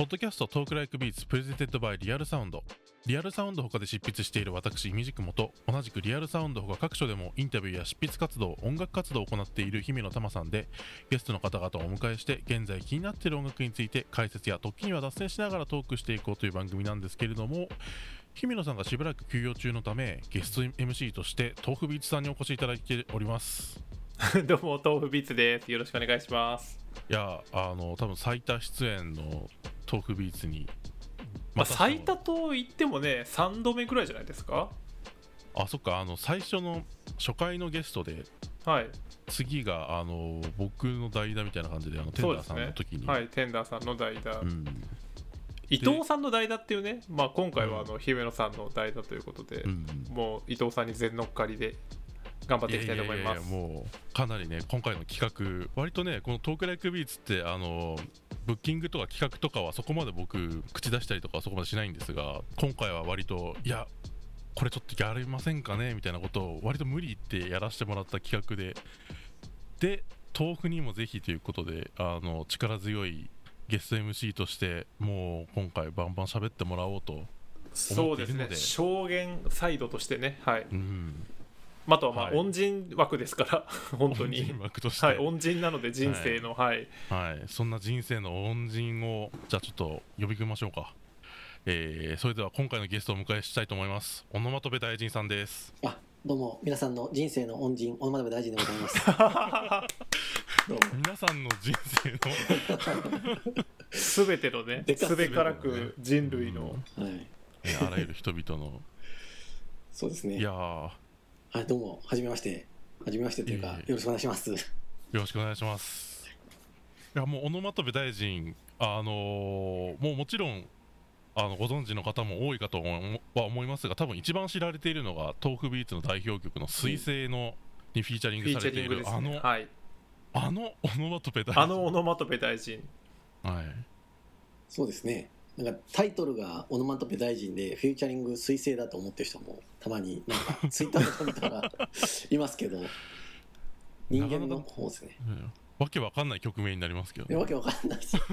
ポッドキャスト Talk Like Beats presented by Real Sound。リアルサウンド他で執筆している私 imdkm と同じくリアルサウンド他各所でもインタビューや執筆活動音楽活動を行っている姫乃たまさんでゲストの方々をお迎えして現在気になっている音楽について解説や時には脱線しながらトークしていこうという番組なんですけれども姫乃さんがしばらく休養中のためゲスト MC として tofubeats さんにお越しいただいております。どうも tofubeats です。よろしくお願いします。いやあの多分最多出演の豆腐ビーツにまあ、た最多と言ってもね3度目ぐらいじゃないですか？あそっか。あの最初の初回のゲストではい。次があの僕の代打みたいな感じであのテンダーさんの時に、はいテンダーさんの代打、うん、伊藤さんの代打っていうね、まあ、今回はあの姫野さんの代打ということで、うん。もう伊藤さんに全乗っかりで頑張っていきたいと思います。もうかなりね今回の企画割とねこのトークライクビーツってあのブッキングとか企画とかはそこまで僕口出したりとかはそこまでしないんですが今回は割といやこれちょっとやりませんかねみたいなことを割と無理言ってやらせてもらった企画でで豆腐にもぜひということであの力強いゲスト MC としてもう今回バンバン喋ってもらおうとそうですね。証言サイドとしてね。はい。うんあとはまあはい。恩人枠ですから 本当恩に人枠として。はい恩人なので人生のはい、はい、そんな人生の恩人をじゃあちょっと呼び込みましょうか、えーそれでは今回のゲストをお迎えしたいと思います。オノマトペ大臣さんです。あ、どうも、皆さんの人生の恩人、小野部大臣でございます。どうも。皆さんの人生の。全てのねすすべからく人類の、はい。えーあらゆる人々の。そうですね。いやーはい、どうも、はじめまして。はじめましてというか、よろしくお願いします。よろしくお願いします。いやもうオノマトペ大臣あのーもうもちろんあのご存知の方も多いかと思は思いますが多分一番知られているのが豆腐ビーツの代表曲の「彗星の」にフィーチャリングされている、リングですあのねはい。あのオノマトペ大臣。あのオノマトペ大臣。はい。そうですね。なんかタイトルがオノマトペ大臣で、フューチャリング彗星だと思ってる人も、たまになんか、ツイッターとか見たらいますけど、人間の方ですね。うんわけわかんない曲名になりますけどねわけわかんないです。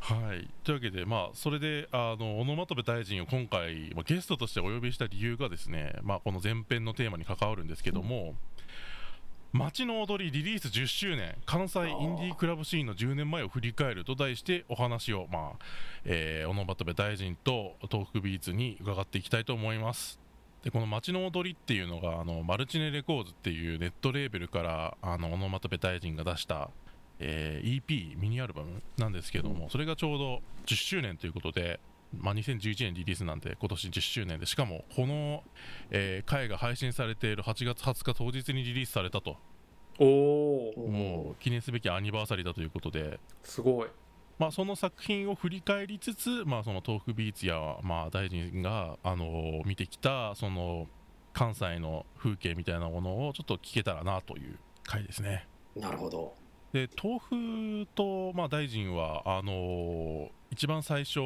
はい、というわけで、まあ、それであのオノマトペ大臣を今回、まあ、ゲストとしてお呼びした理由がですね、まあ、この前編のテーマに関わるんですけども「街の踊りリリース10周年。関西インディークラブシーンの10年前を振り返る」と題してお話を、まあえー、オノマトペ大臣とトークビーツに伺っていきたいと思います。でこの「街の踊り」っていうのがあのマルチネレコーズっていうネットレーベルからあのオノマトペ大臣が出したえー EP ミニアルバムなんですけども、それがちょうど10周年ということで、まあ、2011年リリースなんで今年10周年でしかもこの、えー回が配信されている8月20日当日にリリースされたとおおもう記念すべきアニバーサリーだということで、すごいまあ、その作品を振り返りつつ、まあ、その豆腐ビーツや、まあ、大臣が、あのー見てきたその関西の風景みたいなものをちょっと聞けたらなという回ですね。なるほど。で豆腐と、まあ、大臣はあのー一番最初、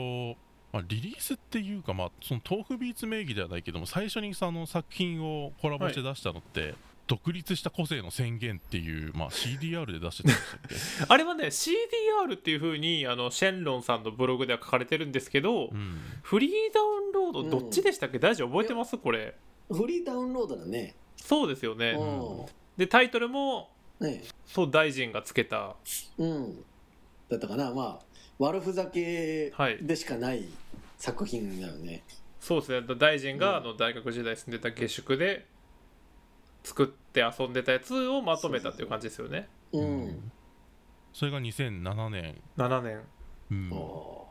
まあ、リリースっていうか、まあ、その豆腐ビーツ名義ではないけども最初にその作品をコラボして出したのって、独立した個性の宣言っていう、まあ、CDR で出してたんでしたっけ、あれはね CDR っていう風にあのシェンロンさんのブログでは書かれてるんですけど、うん、フリーダウンロードうん。どっちでしたっけ、大丈夫覚えてます？これ。フリーダウンロードだね。そうですよね、うん。でタイトルもね。そう大臣がつけた。うん。だったかな。まあ、悪ふざけはい。でしかない作品だよね。そうですね。大臣が、うん。あの大学時代住んでた下宿で作って遊んでたやつをまとめたっていう感じですよね。うん。それが2007年、7年。うん。お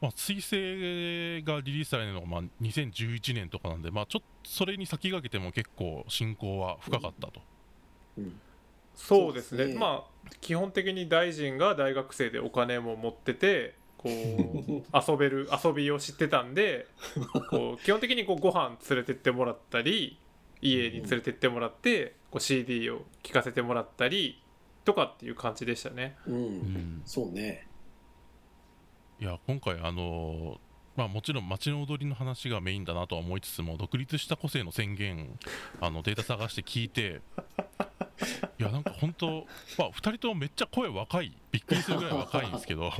まあ、彗星がリリースされるのが、まあ、2011年とかなんで、まあ、ちょっとそれに先駆けても結構進行は深かったと。ーうん。そうですね。そうですね。まあ基本的に大臣が大学生でお金も持っててこう 遊べる遊びを知ってたんでこう 基本的にこうご飯連れてってもらったり家に連れてってもらってこう CD を聴かせてもらったりとかっていう感じでしたねうん。うんそうね。いや今回あのーまあもちろん街の踊りの話がメインだなとは思いつつも独立した個性の宣言あのデータ探して聞いて やなんか本当まあ2人ともめっちゃ声若いびっくりするぐらい若いんですけど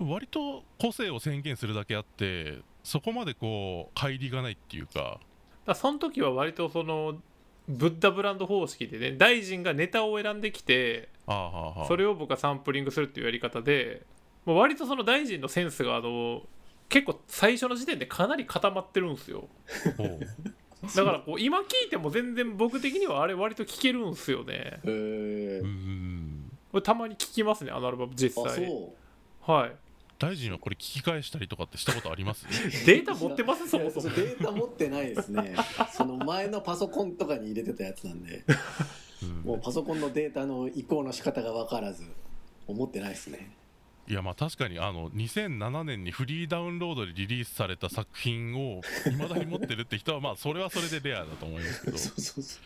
割と個性を宣言するだけあってそこまでこう乖離がないっていうか。だその時は割とそのブッダブランド方式でね大臣がネタを選んできてああはあはあそれを僕はサンプリングするっていうやり方でもう割とその大臣のセンスがあの結構最初の時点でかなり固まってるんですよ。だからこう今聞いても全然僕的にはあれ割と聞けるんですよね。へえうーんこれたまに聞きますねあのアルバム実あ際そう。はい大臣はこれ聞き返したりとかってしたことあります？データ持ってます？そもそも。データ持ってないですね。その前のパソコンとかに入れてたやつなんで。うん。もうパソコンのデータの移行の仕方が分からず思ってないですね。いやまあ確かにあの2007年にフリーダウンロードでリリースされた作品をいまだに持ってるって人はまあそれはそれでレアだと思いますけど。そうそうそう。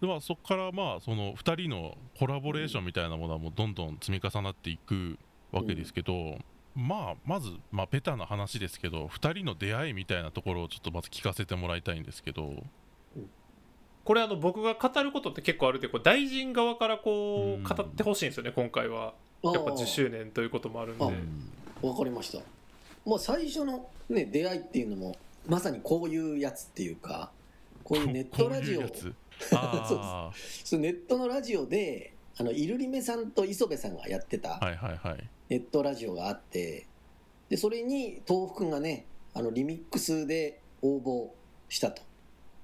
でまあそこからまあその2人のコラボレーションみたいなものはもうどんどん積み重なっていくわけですけど、まあまずまあベタな話ですけど2人の出会いみたいなところをちょっとまず聞かせてもらいたいんですけど。これあの僕が語ることって結構あるってこう大臣側からこう語ってほしいんですよね今回は。あやっぱ10周年ということもあるんで。あ分かりました。もう最初のね出会いっていうのもまさにこういうやつっていうかこういうネットラジオ。こういうやつ？あ そうネットのラジオであのイルリメさんと磯部さんがやってた。あはいはいはいネットラジオがあってでそれに豆腐くんがねあのリミックスで応募したと、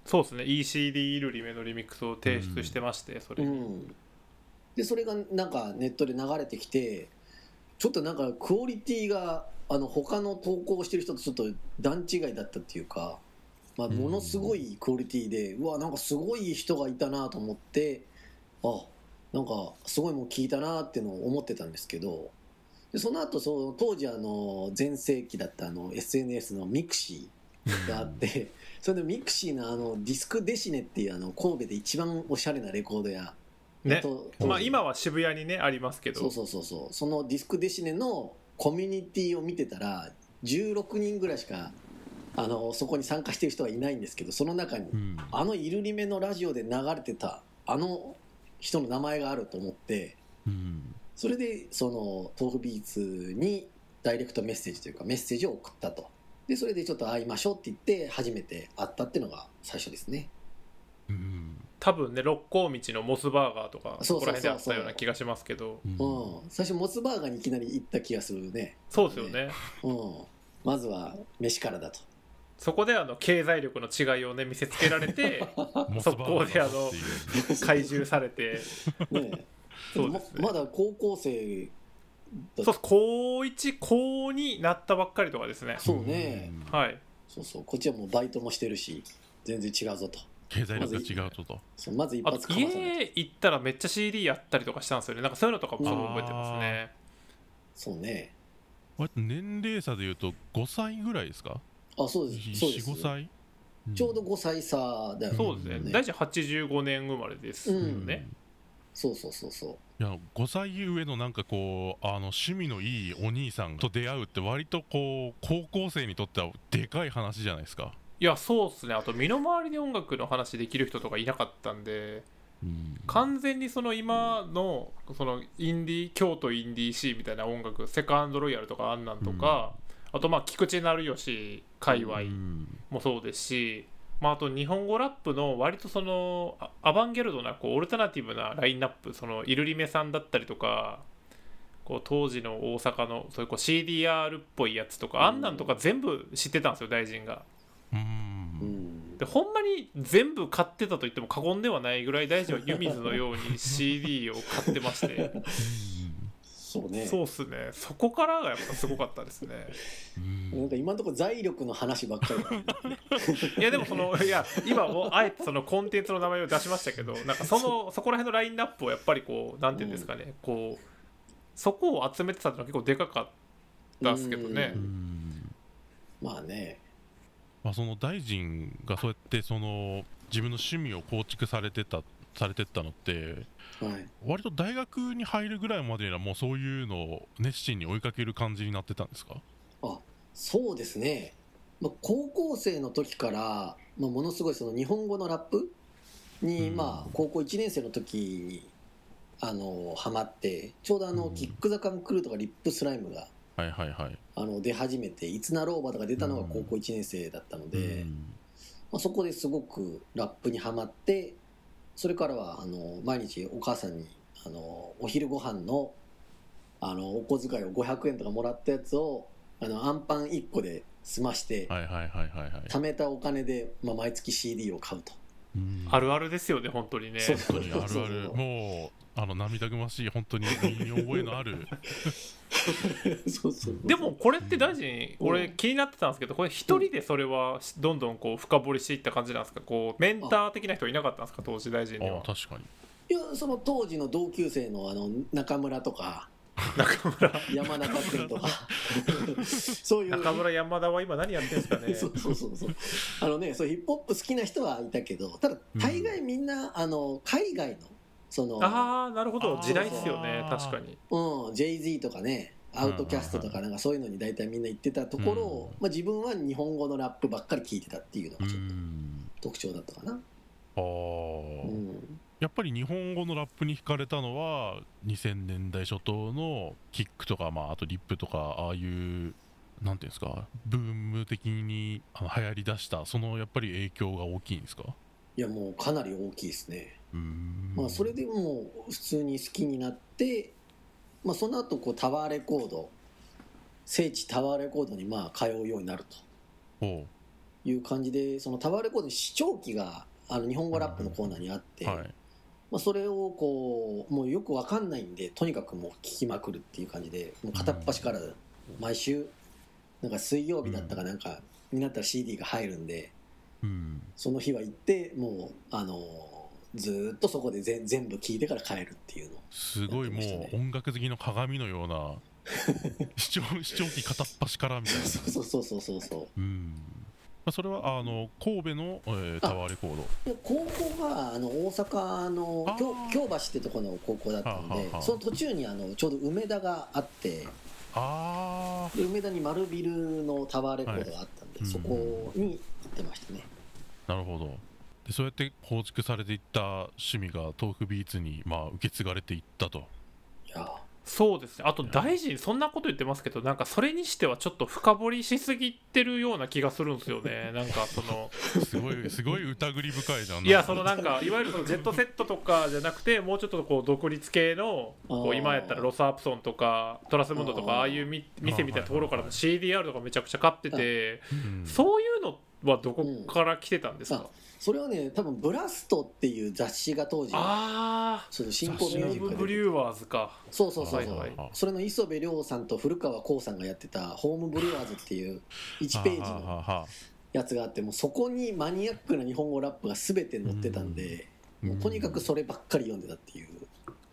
そうですね。ECD イルリメのリミックスを提出してましてそれに、うん、でそれがなんかネットで流れてきてちょっとなんかクオリティがあの他の投稿してる人とちょっと段違いだったっていうか、まあ、うん。ものすごいクオリティで、うわなんかすごい人がいたなと思ってあなんかすごいもん聞いたなっていうのを思ってたんですけどでその後そう当時あの全盛期だったあの SNS の mixi があって、それでミクシーのあのディスクデシネっていうあの神戸で一番おしゃれなレコード屋ね。とまあ今は渋谷にねありますけど。そうそうそうそう。そのディスクデシネのコミュニティを見てたら16人ぐらいしかあのそこに参加してる人はいないんですけどその中にうん。あのイルリメのラジオで流れてたあの人の名前があると思ってうんそれでその豆腐ビーツにダイレクトメッセージというかメッセージを送ったと。でそれでちょっと会いましょうって言って初めて会ったっていうのが最初ですね。うん。多分ね六甲道のモスバーガーとかそそうそうそうそう。こら辺であったような気がしますけど。うん。うん。最初モスバーガーにいきなり行った気がするね。そうですよね。うん。まずは飯からだと。そこであの経済力の違いをね見せつけられて 速攻であの 怪獣されて。ねそうですね。ままだ高校生だそう高1高2なったばっかりとかですね。そうね。うん。はい。そうそう。こっちはもうバイトもしてるし全然違うぞと。経済力が違うとと。そうまず一発かまさないと。家行ったらめっちゃ CD やったりとかしたんですよね。なんかそういうのとかも覚えてますね。そうね。年齢差でいうと5歳ぐらいですか？あそうです。そうです。45歳？ちょうど5歳差だよそうですね。大臣85年生まれですよね、そうそうそうそう。いや5歳上のなんかこうあの趣味のいいお兄さんと出会うって割とこう高校生にとってはでかい話じゃないですか、いやそうっすね。あと身の回りで音楽の話できる人とかいなかったんでうん。完全にその今のそのインディー京都インディーシーみたいな音楽セカンドロイヤルとかあんなんとか、あとまあ菊池成吉界隈うん。もそうですし、まあ、あと日本語ラップの割とそのあアバンギャルドなこうオルタナティブなラインナップそのイルリメさんだったりとかこう当時の大阪のそういうこう CDR っぽいやつとか、あんなんとか全部知ってたんですよ大臣が。でほんまに全部買ってたと言っても過言ではないぐらい大臣は湯水のように CD を買ってまして そうね。そうっすね。そこからがやっぱすごかったですね。うん。なんか今のところ財力の話ばっかりだね。いやでもそのいや今もうあえてそのコンテンツの名前を出しましたけどなんかそのそこら辺のラインナップをやっぱりこうなんていうんですかね、こうそこを集めてたのは結構でかかったですけどね。ううん。んまあね。まあ、その大臣がそうやってその自分の趣味を構築されてたされてったのってはい。割と大学に入るぐらいまでにはもうそういうのを熱心に追いかける感じになってたんですか？あそうですね、まあ、高校生の時から、まあ、ものすごいその日本語のラップに、うん。まあ高校1年生の時にあのハマってちょうどあの、うん。キック・ザ・カン・クルーとかリップスライムがはいはいはい。あの出始めていつなろうばとか出たのが高校1年生だったので、うん。まあ、そこですごくラップにはまってそれからはあの毎日お母さんにあのお昼ご飯のあのお小遣いを500円とかもらったやつをあのアンパン1個で済まして、はいはいはいはいはい。貯めたお金で、まあ、毎月 CD を買うと。うん。あるあるですよね本当にね。そう。本当にあるある。もうあの涙ぐましい本当に身に覚えのある そうそうでもこれって大臣俺気になってたんですけどこれ一人でそれはどんどんこう深掘りしていった感じなんですか？こうメンター的な人いなかったんですか？当時大臣には。あ確かに。いやその当時の同級生のあの中村とか。中村。山中君とか。そういう。中村山田は今何やってんですかね？そうそうそうそう。あのねそうヒップホップ好きな人はいたけどただ大概みんな、あの海外のそのああなるほど。時代っすよね。確かに。うん、Jay-Z とかねアウトキャストとかなんかそういうのに大体みんな言ってたところを、まあ、自分は日本語のラップばっかり聞いてたっていうのうがちょっとん特徴だったかな、あうーん、やっぱり日本語のラップに惹かれたのは2000年代初頭のキックとか、まあ、あとリップとかああいうなんていうんですかブーム的にあの流行りだしたそのやっぱり影響が大きいんですか？いやもうかなり大きいですね。まあ、それでもう普通に好きになって、まあ、その後こうタワーレコード聖地タワーレコードにまあ通うようになると。いう感じでそのタワーレコードに視聴器があの日本語ラップのコーナーにあって、はい。まあ、それをこうもうよくわかんないんでとにかくもう聞きまくるっていう感じでもう片っ端から毎週なんか水曜日だったかなんかになったら CD が入るんでうん。その日は行ってもうあのずーっとそこで全全部聞いてから帰るっていうの。すごいもう音楽好きの鏡のような 視聴視聴器片っ端からみたいな。そうそうそうそうそうう。ん。まあそれはあの神戸の、えータワーレコード。で高校があの大阪の京京橋ってとこの高校だったんでその途中にあのちょうど梅田があって。あで梅田に丸ビルのタワーレコードがあったんで、はいそこに行ってましたね、あなるほど。でそうやって構築されていった趣味が豆腐ビーツに、まあ、受け継がれていったと。いやそうですね。あと大臣そんなこと言ってますけどなんかそれにしてはちょっと深掘りしすぎてるような気がするんですよね。なんかそのすごいすごい疑り深いじゃん。いやそのなんかいわゆるそのジェットセットとかじゃなくてもうちょっとこう独立系のこう今やったらロスアプソンとかトラスムンドとかあーああいうみ店みたいなところからの CDR とかめちゃくちゃ買っててうん。そういうのはどこから来てたんですあかそれはね多分「ブラスト」っていう雑誌が当時あその新興ミュージックでブリューワーズか。そうそうそうそう、はいはい。それの磯部亮さんと古川光さんがやってた「ホームブリュワーズ」っていう1ページはあのやつがあってもうそこにマニアックな日本語ラップが全て載ってたんで、もうとにかくそればっかり読んでたっていう。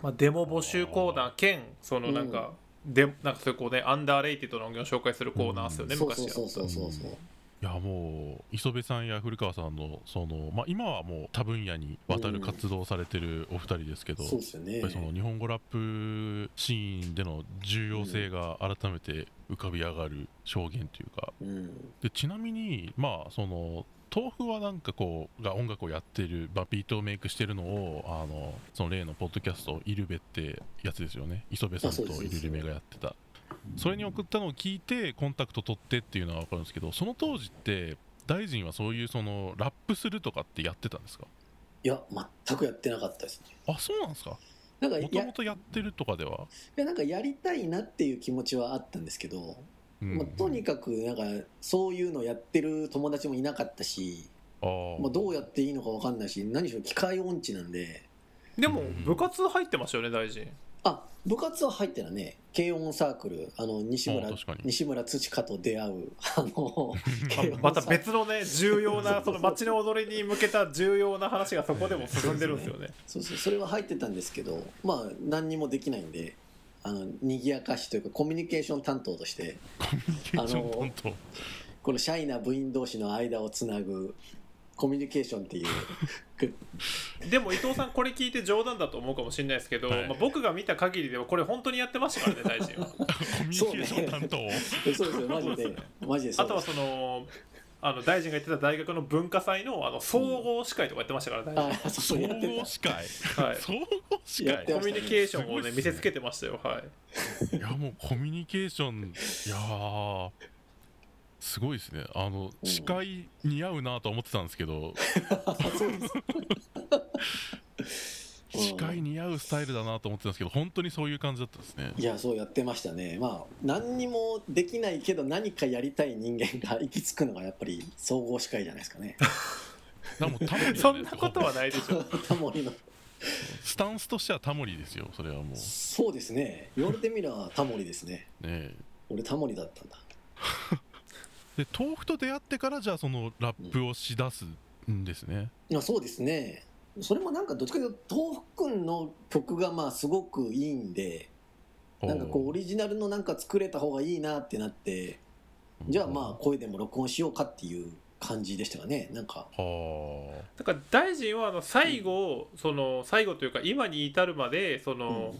まあ、デモ募集コーナー兼そのなんか、でなんかそういうこうねアンダーレイティッドの音源を紹介するコーナーですよね、そう昔は。そうそうそうそうそういやもう磯部さんや古川さんのその、まあ、今はもう多分野にわたる活動されてるお二人ですけど、そうですよね。やっぱりその日本語ラップシーンでの重要性が改めて浮かび上がる証言というか。うん。でちなみにまあその豆腐はなんかこうが音楽をやってる、まあ、ビートをメイクしてるのをあのその例のポッドキャスト「イルベ」ってやつですよね。磯部さんとイルベがやってたそれに送ったのを聞いてコンタクト取ってっていうのは分かるんですけどその当時って大臣はそういうそのラップするとかってやってたんですか？いや全くやってなかったですね。あそうなんですか？なんかもともとやってるとかでは、いやなんかやりたいなっていう気持ちはあったんですけど、うん。まあ、とにかくなんかそういうのやってる友達もいなかったし、あー。まあ、どうやっていいのか分かんないし何しろ機械音痴なんで。でも部活入ってましたよね大臣あ部活は入ってたね。軽音サークル。あの西村西村土香と出会う。あの また別のね重要なその街の踊りに向けた重要な話がそこでも進んでるんですよね。そうそう。それは入ってたんですけどまあ何にもできないんであの賑やかしというかコミュニケーション担当としてコミュニケーション担当。このシャイな部員同士の間をつなぐコミュニケーションっていう。でも伊藤さんこれ聞いて冗談だと思うかもしれないですけど、はい。まあ、僕が見た限りではこれ本当にやってましたからね大臣は。コミュニケーション担当、そうですよマジで。マジであとはそのあの大臣が言ってた大学の文化祭のあの総合司会とかやってましたから、大臣。あそう総そうやって合司会はい。総合司会。やってコミュニケーションをねね見せつけてましたよはい。いやもうコミュニケーションいやーすごいですね。あのうん。司会似合うなと思ってたんですけど。司会似合うスタイルだなと思ってたんですけど本当にそういう感じだったんですね。いやそうやってましたね。まあ何にもできないけど何かやりたい人間が行き着くのがやっぱり総合司会じゃないですかね。そんなことはないでしょ。タモリの。スタンスとしてはタモリですよそれはもう。そうですね。言われてみればタモリですね。ね俺タモリだったんだで豆腐と出会ってからじゃあそのラップをしだすんですね、いやそうですね。それもなんかどっちかというと豆腐くんの曲がまあすごくいいんでなんかこうオリジナルのなんか作れた方がいいなってなってじゃあまあ声でも録音しようかっていう感じでしたかね。なんか。だから大臣はあの最後、その最後というか今に至るまでその、うん。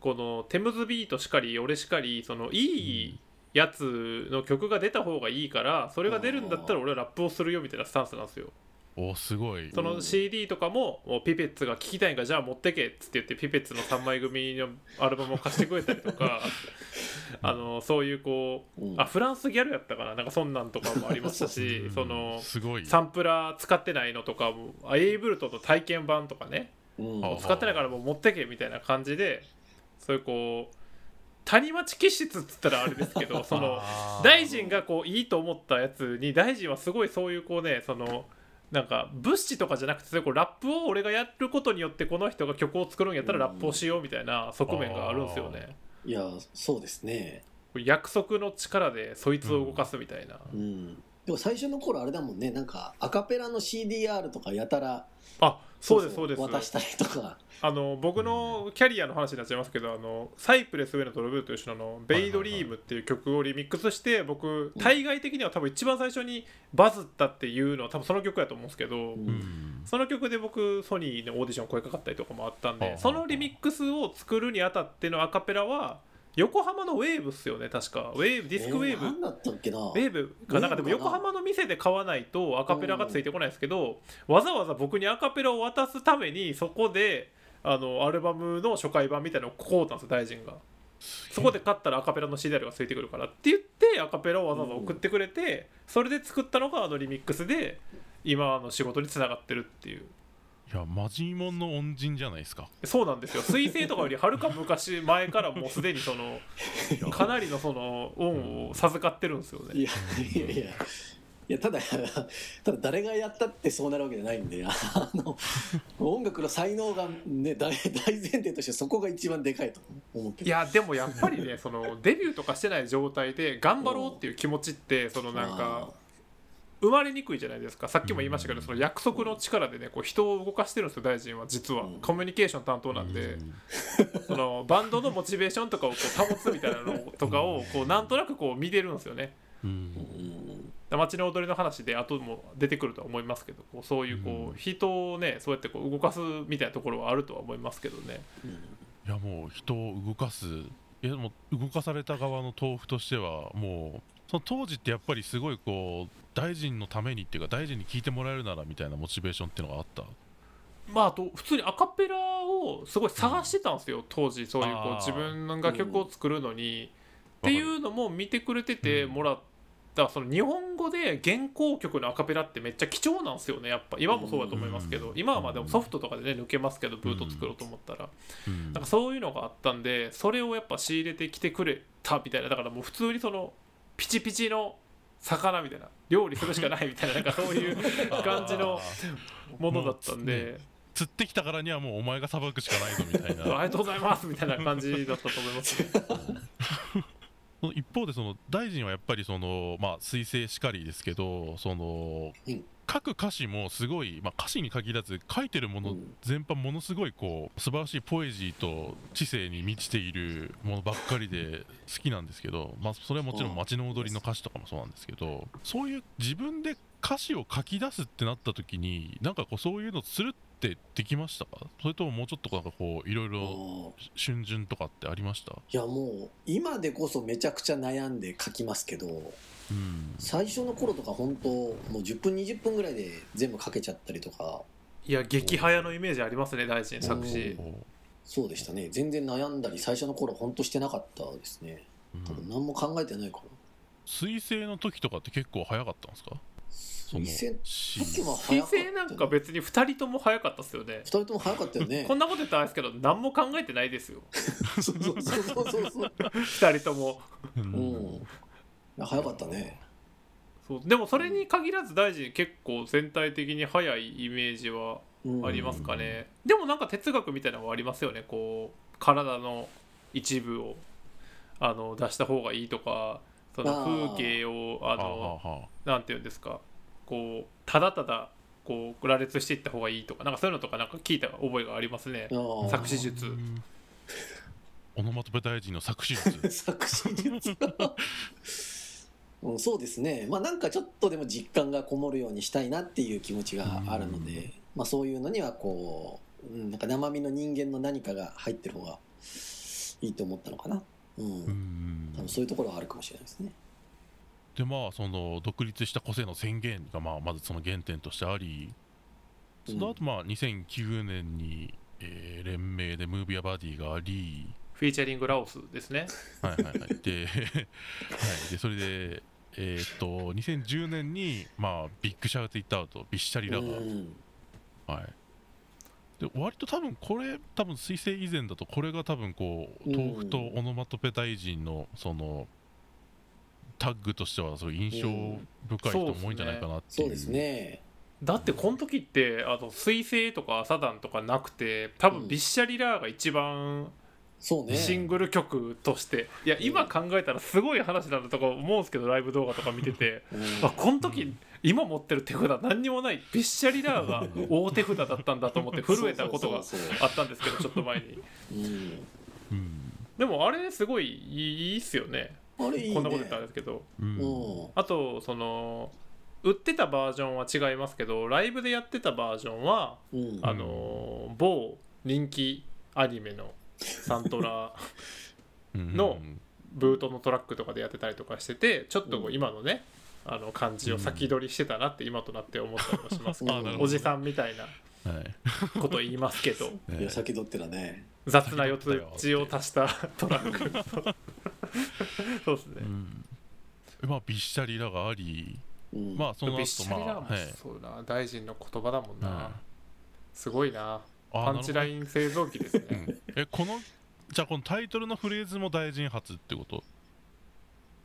このテムズビートしかり俺しかりそのいいやつの曲が出た方がいいからそれが出るんだったら俺はラップをするよみたいなスタンスなんですよ。あおすごい。その CD とかももうピペッツが聴きたいんかじゃあ持ってけっつって言ってピペッツの3枚組のアルバムを貸してくれたりとか あのそういうこううん。あフランスギャルやったかな？なんかそんなんとかもありましたしうんそのすごい。サンプラー使ってないのとかもあエイブルトの体験版とかねうん。あ使ってないからもう持ってけみたいな感じでそういうこう谷町気質っつったらあれですけど その大臣がこういいと思ったやつに大臣はすごいそういうこうねそのなんか物資とかじゃなくてそういうこうラップを俺がやることによってこの人が曲を作るんやったらラップをしようみたいな側面があるんですよね。いやそうですね。約束の力でそいつを動かすみたいな。うん。でも最初の頃あれだもんね。なんかアカペラの CDR とかやたらあそうですそうです。渡したりとか。あの僕のキャリアの話になっちゃいますけどあのサイプレス上のトロブーと一緒の「ベイドリーム」っていう曲をリミックスして僕対外的には多分一番最初にバズったっていうのは多分その曲やと思うんですけど、うん。うんその曲で僕ソニーのオーディション声かかったりとかもあったんでそのリミックスを作るにあたってのアカペラは横浜のウェーブっすよね確か。ウェーブディスクウェーブ、え何だったっけな？ウェーブ。かなんかでも横浜の店で買わないとアカペラがついてこないですけどわざわざ僕にアカペラを渡すためにそこであのアルバムの初回盤みたいなのを買うたんですよ大臣が。そこで買ったらアカペラの CDR がついてくるからって言ってアカペラをわざわざ送ってくれてそれで作ったのがあのリミックスで今の仕事につながってるっていういやマジモンの恩人じゃないですか。そうなんですよ。彗星とかよりはるか昔前からもうすでにそのかなりのその恩を授かってるんですよね。いやいやいや。いやただただ誰がやったってそうなるわけじゃないんであの音楽の才能がね大大前提としてそこが一番でかいと思うけど。いやでもやっぱりねそのデビューとかしてない状態で頑張ろうっていう気持ちってそのなんか生まれにくいじゃないですか。さっきも言いましたけどうん。その約束の力でねこう人を動かしてるんですよ大臣は。実はうん。コミュニケーション担当なんで。そのバンドのモチベーションとかをこう保つみたいなのとかをこうなんとなくこう見てるんですよね。うん。うん街の踊りの話で後も出てくるとは思いますけどこうそういうこう人をねそうやってこう動かすみたいなところはあるとは思いますけどね。うんいやもう人を動かす。いやでも動かされた側の豆腐としてはもうその当時ってやっぱりすごいこう大臣のためにっていうか大臣に聞いてもらえるならみたいなモチベーションっていうのがあった？まあ、あと普通にアカペラをすごい探してたんですよ、当時そういうこう自分が曲を作るのに、っていうのも見てくれててもらった、その日本語で原稿曲のアカペラってめっちゃ貴重なんですよねやっぱ。今もそうだと思いますけど、うん。今はまあでもソフトとかでね抜けますけどブート作ろうと思ったら、うん。なんかそういうのがあったんでそれをやっぱ仕入れてきてくれたみたいな。だからもう普通にそのピチピチの魚みたいな料理するしかないみたいななんか そういう感じのものだったんで。釣ってきたからにはもうお前がさばくしかないぞみたい ありながとうございますみたいな感じだったと思います。一方でその大臣はやっぱりそのまあ彗星しかりですけどその、うん書く歌詞もすごい、まあ、歌詞に限らず書いてるものうん全般ものすごいこう素晴らしいポエジーと知性に満ちているものばっかりで好きなんですけど、まあ、それはもちろん街の踊りの歌詞とかもそうなんですけどそういう自分で歌詞を書き出すってなった時になんかこうそういうのするっってできました？かそれとももうちょっとなんかこういろいあろー春巡とかってありました？いやもう今でこそめちゃくちゃ悩んで書きますけどうん。最初の頃とか本当もう10分20分ぐらいで全部書けちゃったりとか。いや激早のイメージありますね大臣作う詞んそうでしたね。全然悩んだり最初の頃本当してなかったですね。うん。多分何も考えてないから水星の時とかって結構早かったんですか？その水星なんか別に2人とも早かったっすよね。2人とも早かったよね。こんなこと言ったらあれですけど何も考えてないですよ。そうそうそうそうそうそう。2人とも。ううんん早かったね。そうでもそれに限らず大臣結構全体的に早いイメージはうん。ありますかね、でもなんか哲学みたいなのはありますよね。こう体の一部をあの出した方がいいとかその風景をあはあのなんていうんですか。こうただただこう羅列していった方がいいとかなんかそういうのとかなんか聞いた覚えがありますね。作詞術。うん。オノマトペ大臣の作詞術。作詞術うん、そうですね。まあなんかちょっとでも実感がこもるようにしたいなっていう気持ちがあるので、まあ、そういうのにはこう、うん、なんか生身の人間の何かが入ってる方がいいと思ったのかな、うん。うん。多分そういうところはあるかもしれないですね。でまあその独立した個性の宣言がまあまずその原点としてありその後まあ2009年に、えー連名で「ムービーアバディ」がありフィーチャリングラオスですね。はいはいはい。で, はい、でそれでえーっと2010年にまあビッグシャウト・イット・アウトビッシャリラが、うん。はい。で割と多分これ多分彗星以前だとこれが多分こううん。豆腐とオノマトペ大臣のそのタッグとしてはすごい印象深い人も多いんじゃないかなっていう。そうですね。だってこの時ってあの水星とか朝団とかなくて多うん。分ビッシャリラーが一番そうね。シングル曲として。いや今考えたらすごい話なんだとか思うんですけどライブ動画とか見てて。うん。あこの時今持ってる手札何にもないビッシャリラーが大手札だったんだと思って震えたことがあったんですけどちょっと前に。そううん。うん。でもあれすごいいいっすよね。あれいいね。こんなこと言ったらあれですけど。うん。うん。あとその売ってたバージョンは違いますけどライブでやってたバージョンはうん。あの某人気アニメのサントラうんのブートのトラックとかでやってたりとかしててちょっとこう今のねあの感じを先取りしてたなって今となって思ったりもしますけどおじさんみたいなはい。こと言いますけど。いや先取ってたね。雑な四つ血を足したトラックそうですね。うん。まあビッシャリラがあり。うん。まあその後まあはい。そうな。大臣の言葉だもんな、はい。すごいな。あパンチライン製造機ですね。うん。えこのじゃあこのタイトルのフレーズも大臣初ってこと？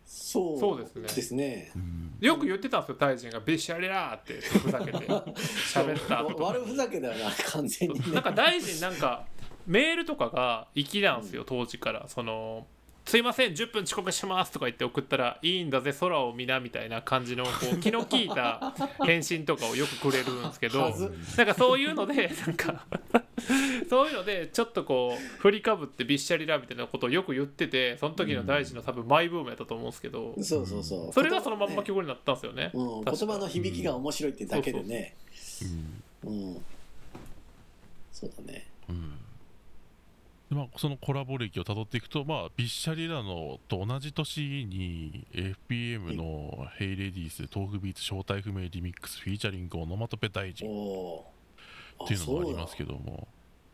そうそうですね。ですね。うん。よく言ってたんですよ大臣が。ビッシャリラーってふざけて。喋った後とか。悪ふざけだよな完全にね。なんか大臣なんかメールとかが粋なんですよ当時から。そのすいません10分遅刻しますとか言って送ったらいいんだぜ空を見なみたいな感じのこう 気の利いた返信とかをよくくれるんですけどなんかそういうので なんかそういうのでちょっとこう振りかぶってびっしゃりらみたいなことをよく言っててその時の大臣の多分マイブームやったと思うんですけどそうそうそう。それがそのまんまね曲になったんですよね。うん、言葉の響きが面白いってだけでね。うん。うん。そうだね。うんでまあ、そのコラボ歴をたどっていくと、まあ、ビッシャリラのと同じ年に FPM の「ヘイレディース豆腐ビーツ正体不明リミックスフィーチャリングオノマトペ大お臣」っていうのもありますどけども、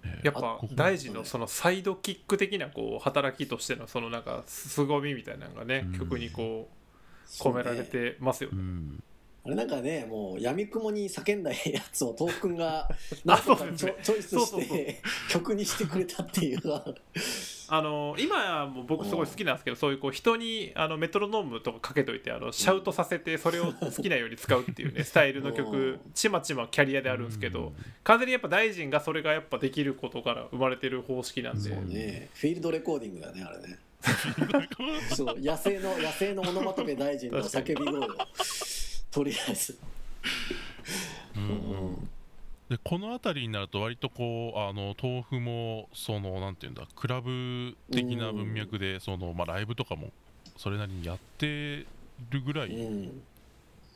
えーやっぱここ大臣のそのサイドキック的なこう働きとしてのそのなんか凄みみたいなのがねうん。曲にこう込められてますよね。うんあれなんかねもうやみくもに叫んだやつを豆腐くんが なんとかチョチョイスして曲にしてくれたっていう あの今も僕すごい好きなんですけどそういうこう人にあのメトロノームとかかけといてあのシャウトさせてそれを好きなように使うっていうね スタイルのう曲んちまちまキャリアであるんですけど完全にやっぱ大臣がそれがやっぱできることから生まれてる方式なんで。そうね。フィールドレコーディングだねあれね。そう野生の野生のオノマトペ大臣の叫び声をとりあえず。うんうん。でこの辺りになると割とこうあの豆腐もそのなんていうんだクラブ的な文脈でその、まあ、ライブとかもそれなりにやってるぐらいうん。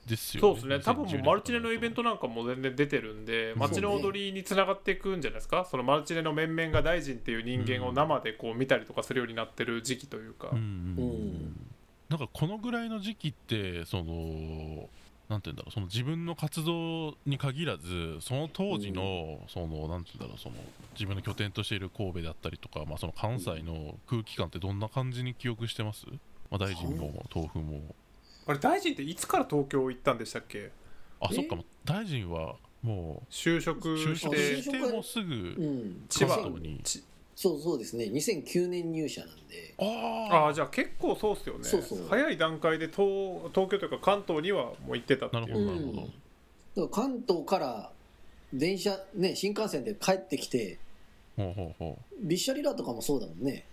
ですよねそうですね。多分もう2010マルチネのイベントなんかも全然出てるんで街の踊りにつながっていくんじゃないですか？そのマルチネの面々が大臣っていう人間を生でこう見たりとかするようになってる時期というか、うん。なんかこのぐらいの時期ってそのなんて言うんだろうその自分の活動に限らずその当時の、そのなんて言うんだろうその自分の拠点としている神戸であったりとか、まあ、その関西の空気感ってどんな感じに記憶してます、まあ、大臣も豆腐も。あれ大臣っていつから東京行ったんでしたっけ？えあそっかもう大臣はも就職う就職して。してもうすぐうん。千葉関東にちそうそうですね。2009年入社なんで。あああじゃあ結構そうっすよね。そうそう。早い段階で東東京というか関東にはもう行ってたっていなるうほどなるほど。だから関東から電車ね新幹線で帰ってきてほうほうほビッシャリラとかもそうだもんね。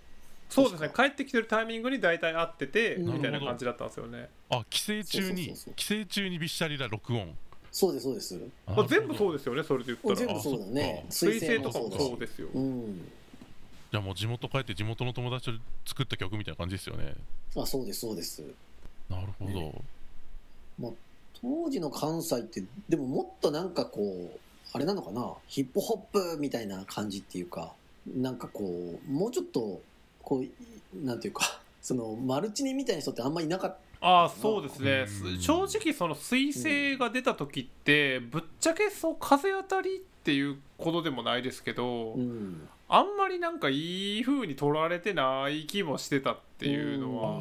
そうですね。帰ってきてるタイミングに大体会っててうん。みたいな感じだったんですよね、うあ帰省中にそうそうそうそう。帰省中にびっしゃりら録音。そうですそうです。まあ、全部そううですよねそれで言ったら。全部そうだね。水星とかもそうですよ、うんじゃあもう地元帰って地元の友達と作った曲みたいな感じですよね。あそうですそうです。なるほど、ね当時の関西ってでももっとなんかこうあれなのかな？ヒップホップみたいな感じっていうかなんかこうもうちょっとこうなんていうか そのマルチネみたいな人ってあんまりいなかっああそうですね。うん。正直その水星が出た時ってぶっちゃけそう風当たりっていうことでもないですけど、た、うん、あんまりなんかいい風に取られてない気もしてたっていうのは、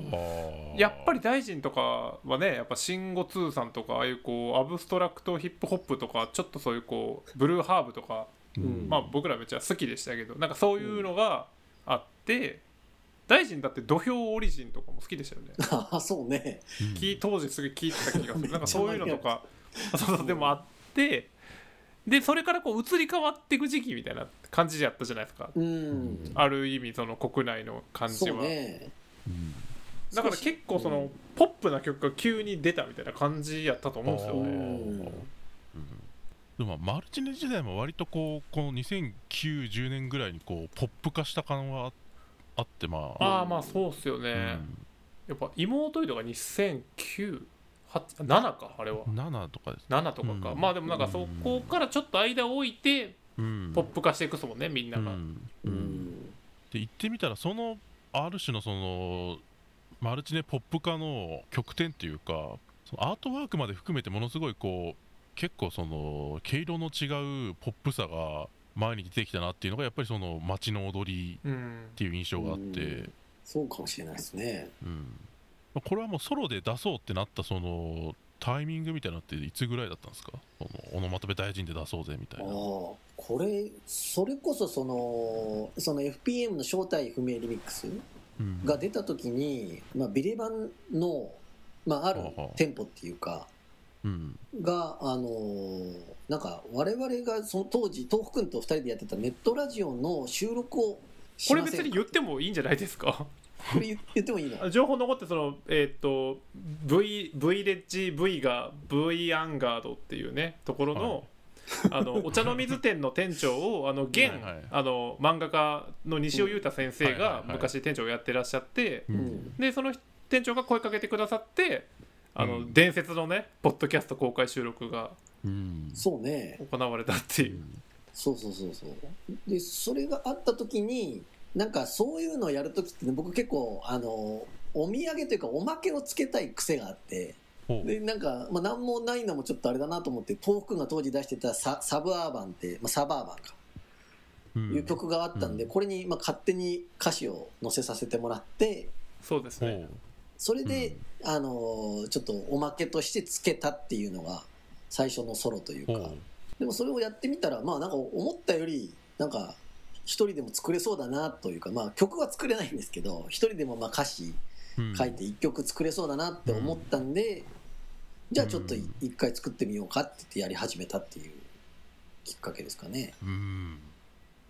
うん。やっぱり大臣とかはねやっぱ Shing02さんとかああいうこうアブストラクトヒップホップとかちょっとそういうこうブルーハーブとか、うん。まあ僕らめっちゃ好きでしたけどなんかそういうのがあって、大臣だって土俵オリジンとかも好きでしたよね。あそうね。当時すごい聞いてた気がする。なんかそういうのとか めそうそうでもあってでそれからこう移り変わっていく時期みたいな感じやったじゃないですか。うん。ある意味その国内の感じは、ねうんだから結構そのポップな曲が急に出たみたいな感じやったと思うんですようねんうん。でもマルチネ時代も割とこうこの2009-10年ぐらいにこうポップ化した感はあってまあ。ああまあそうっすよね、やっぱ妹とか2009 7かあれは。うん、7とかです7とかか、うん。まあでもなんかそこからちょっと間を置いてうん。ポップ化していくっすもんねみんなが、うん。ううん。んで言ってみたらそのある種のそのマルチネポップ化の極点っていうかそのアートワークまで含めてものすごいこう結構その毛色の違うポップさが前に出てきたなっていうのがやっぱりその街の踊りうんっていう印象があって、うん。そうかもしれないですね。うん。まあこれはもうソロで出そうってなったそのタイミングみたいなのっていつぐらいだったんですか？そのオノマトペ大臣で出そうぜみたいな。これそれこそそのその FPM の正体不明リミックスうん。が出た時に、まあ、ビレバンの、まあ、ある店舗っていうかうん。があのーなんか我々がその当時東北君と2人でやってたネットラジオの収録をしこれ別に言ってもいいんじゃないですか？これ言言ってもいいの？情報残ってそのえーっと V, v レッジ V が V アンガードっていうねところの、あのお茶の水店の店長をあの現、はいはい。あの漫画家の西尾裕太先生がはいはいはい。昔店長をやってらっしゃって、ううん。んでその店長が声かけてくださってあの、うん。伝説のねポッドキャスト公開収録がうん。そうね。行われたっていう、そうそうそうそう。でそれがあった時になんかそういうのをやる時ってね僕結構あのお土産というかおまけをつけたい癖があってでなんか、まあ、何もないのもちょっとあれだなと思って東北が当時出してたササブアーバンって、まあ、サバーバンか。うん。いう曲があったんで、うん。これにまあ勝手に歌詞を載せさせてもらってそうですね。それで、あのーちょっとおまけとしてつけたっていうのが最初のソロというか。でもそれをやってみたらまあなんか思ったよりなんか一人でも作れそうだなというかまあ曲は作れないんですけど一人でもまあ歌詞うん。書いて一曲作れそうだなって思ったんで、じゃあちょっとい一回作ってみようかって言ってやり始めたっていうきっかけですかね。うん。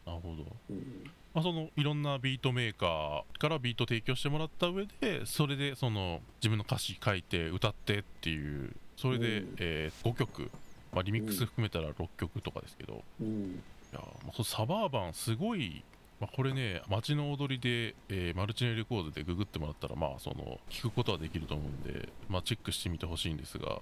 なるほど、うん。まあ、そのいろんなビートメーカーからビート提供してもらった上でそれでその自分の歌詞書いて歌ってっていうそれで、うん。えー5曲、まあ、リミックス含めたら6曲とかですけど、いうんやーまあそのサバーバンすごい、まあ、これね街の踊りで、えーマルチネレコードでググってもらったらまあその聞くことはできると思うんで、まあ、チェックしてみてほしいんですが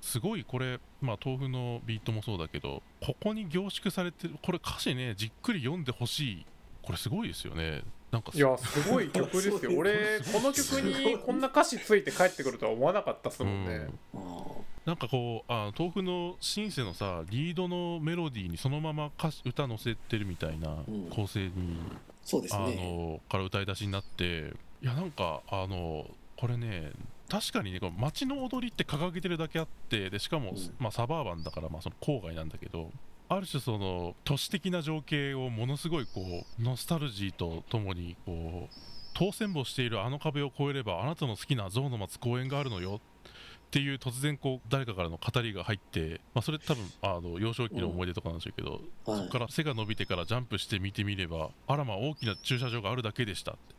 すごいこれ、まあ、豆腐のビートもそうだけどここに凝縮されてるこれ歌詞ねじっくり読んでほしい。これすごいですよね。なんかい。やすごい曲ですよ。俺この曲にこんな歌詞ついて帰ってくるとは思わなかったっすもんね、あーなんかこうあ豆腐のシンセのさリードのメロディーにそのまま歌詞歌載せてるみたいなうん構成に、あそうですね。のから歌い出しになっていやなんかあのこれね確かにねこの街の踊りって掲げてるだけあってでしかも、うんまあ、サバーバンだから、まあ、その郊外なんだけどある種その都市的な情景をものすごいこうノスタルジーとともにこう当選簿しているあの壁を越えればあなたの好きな象の松公園があるのよっていう突然こう誰かからの語りが入って、まあ、それ多分あの幼少期の思い出とかなんでしょうけど、はいそこから背が伸びてからジャンプして見てみればあらまあ大きな駐車場があるだけでしたって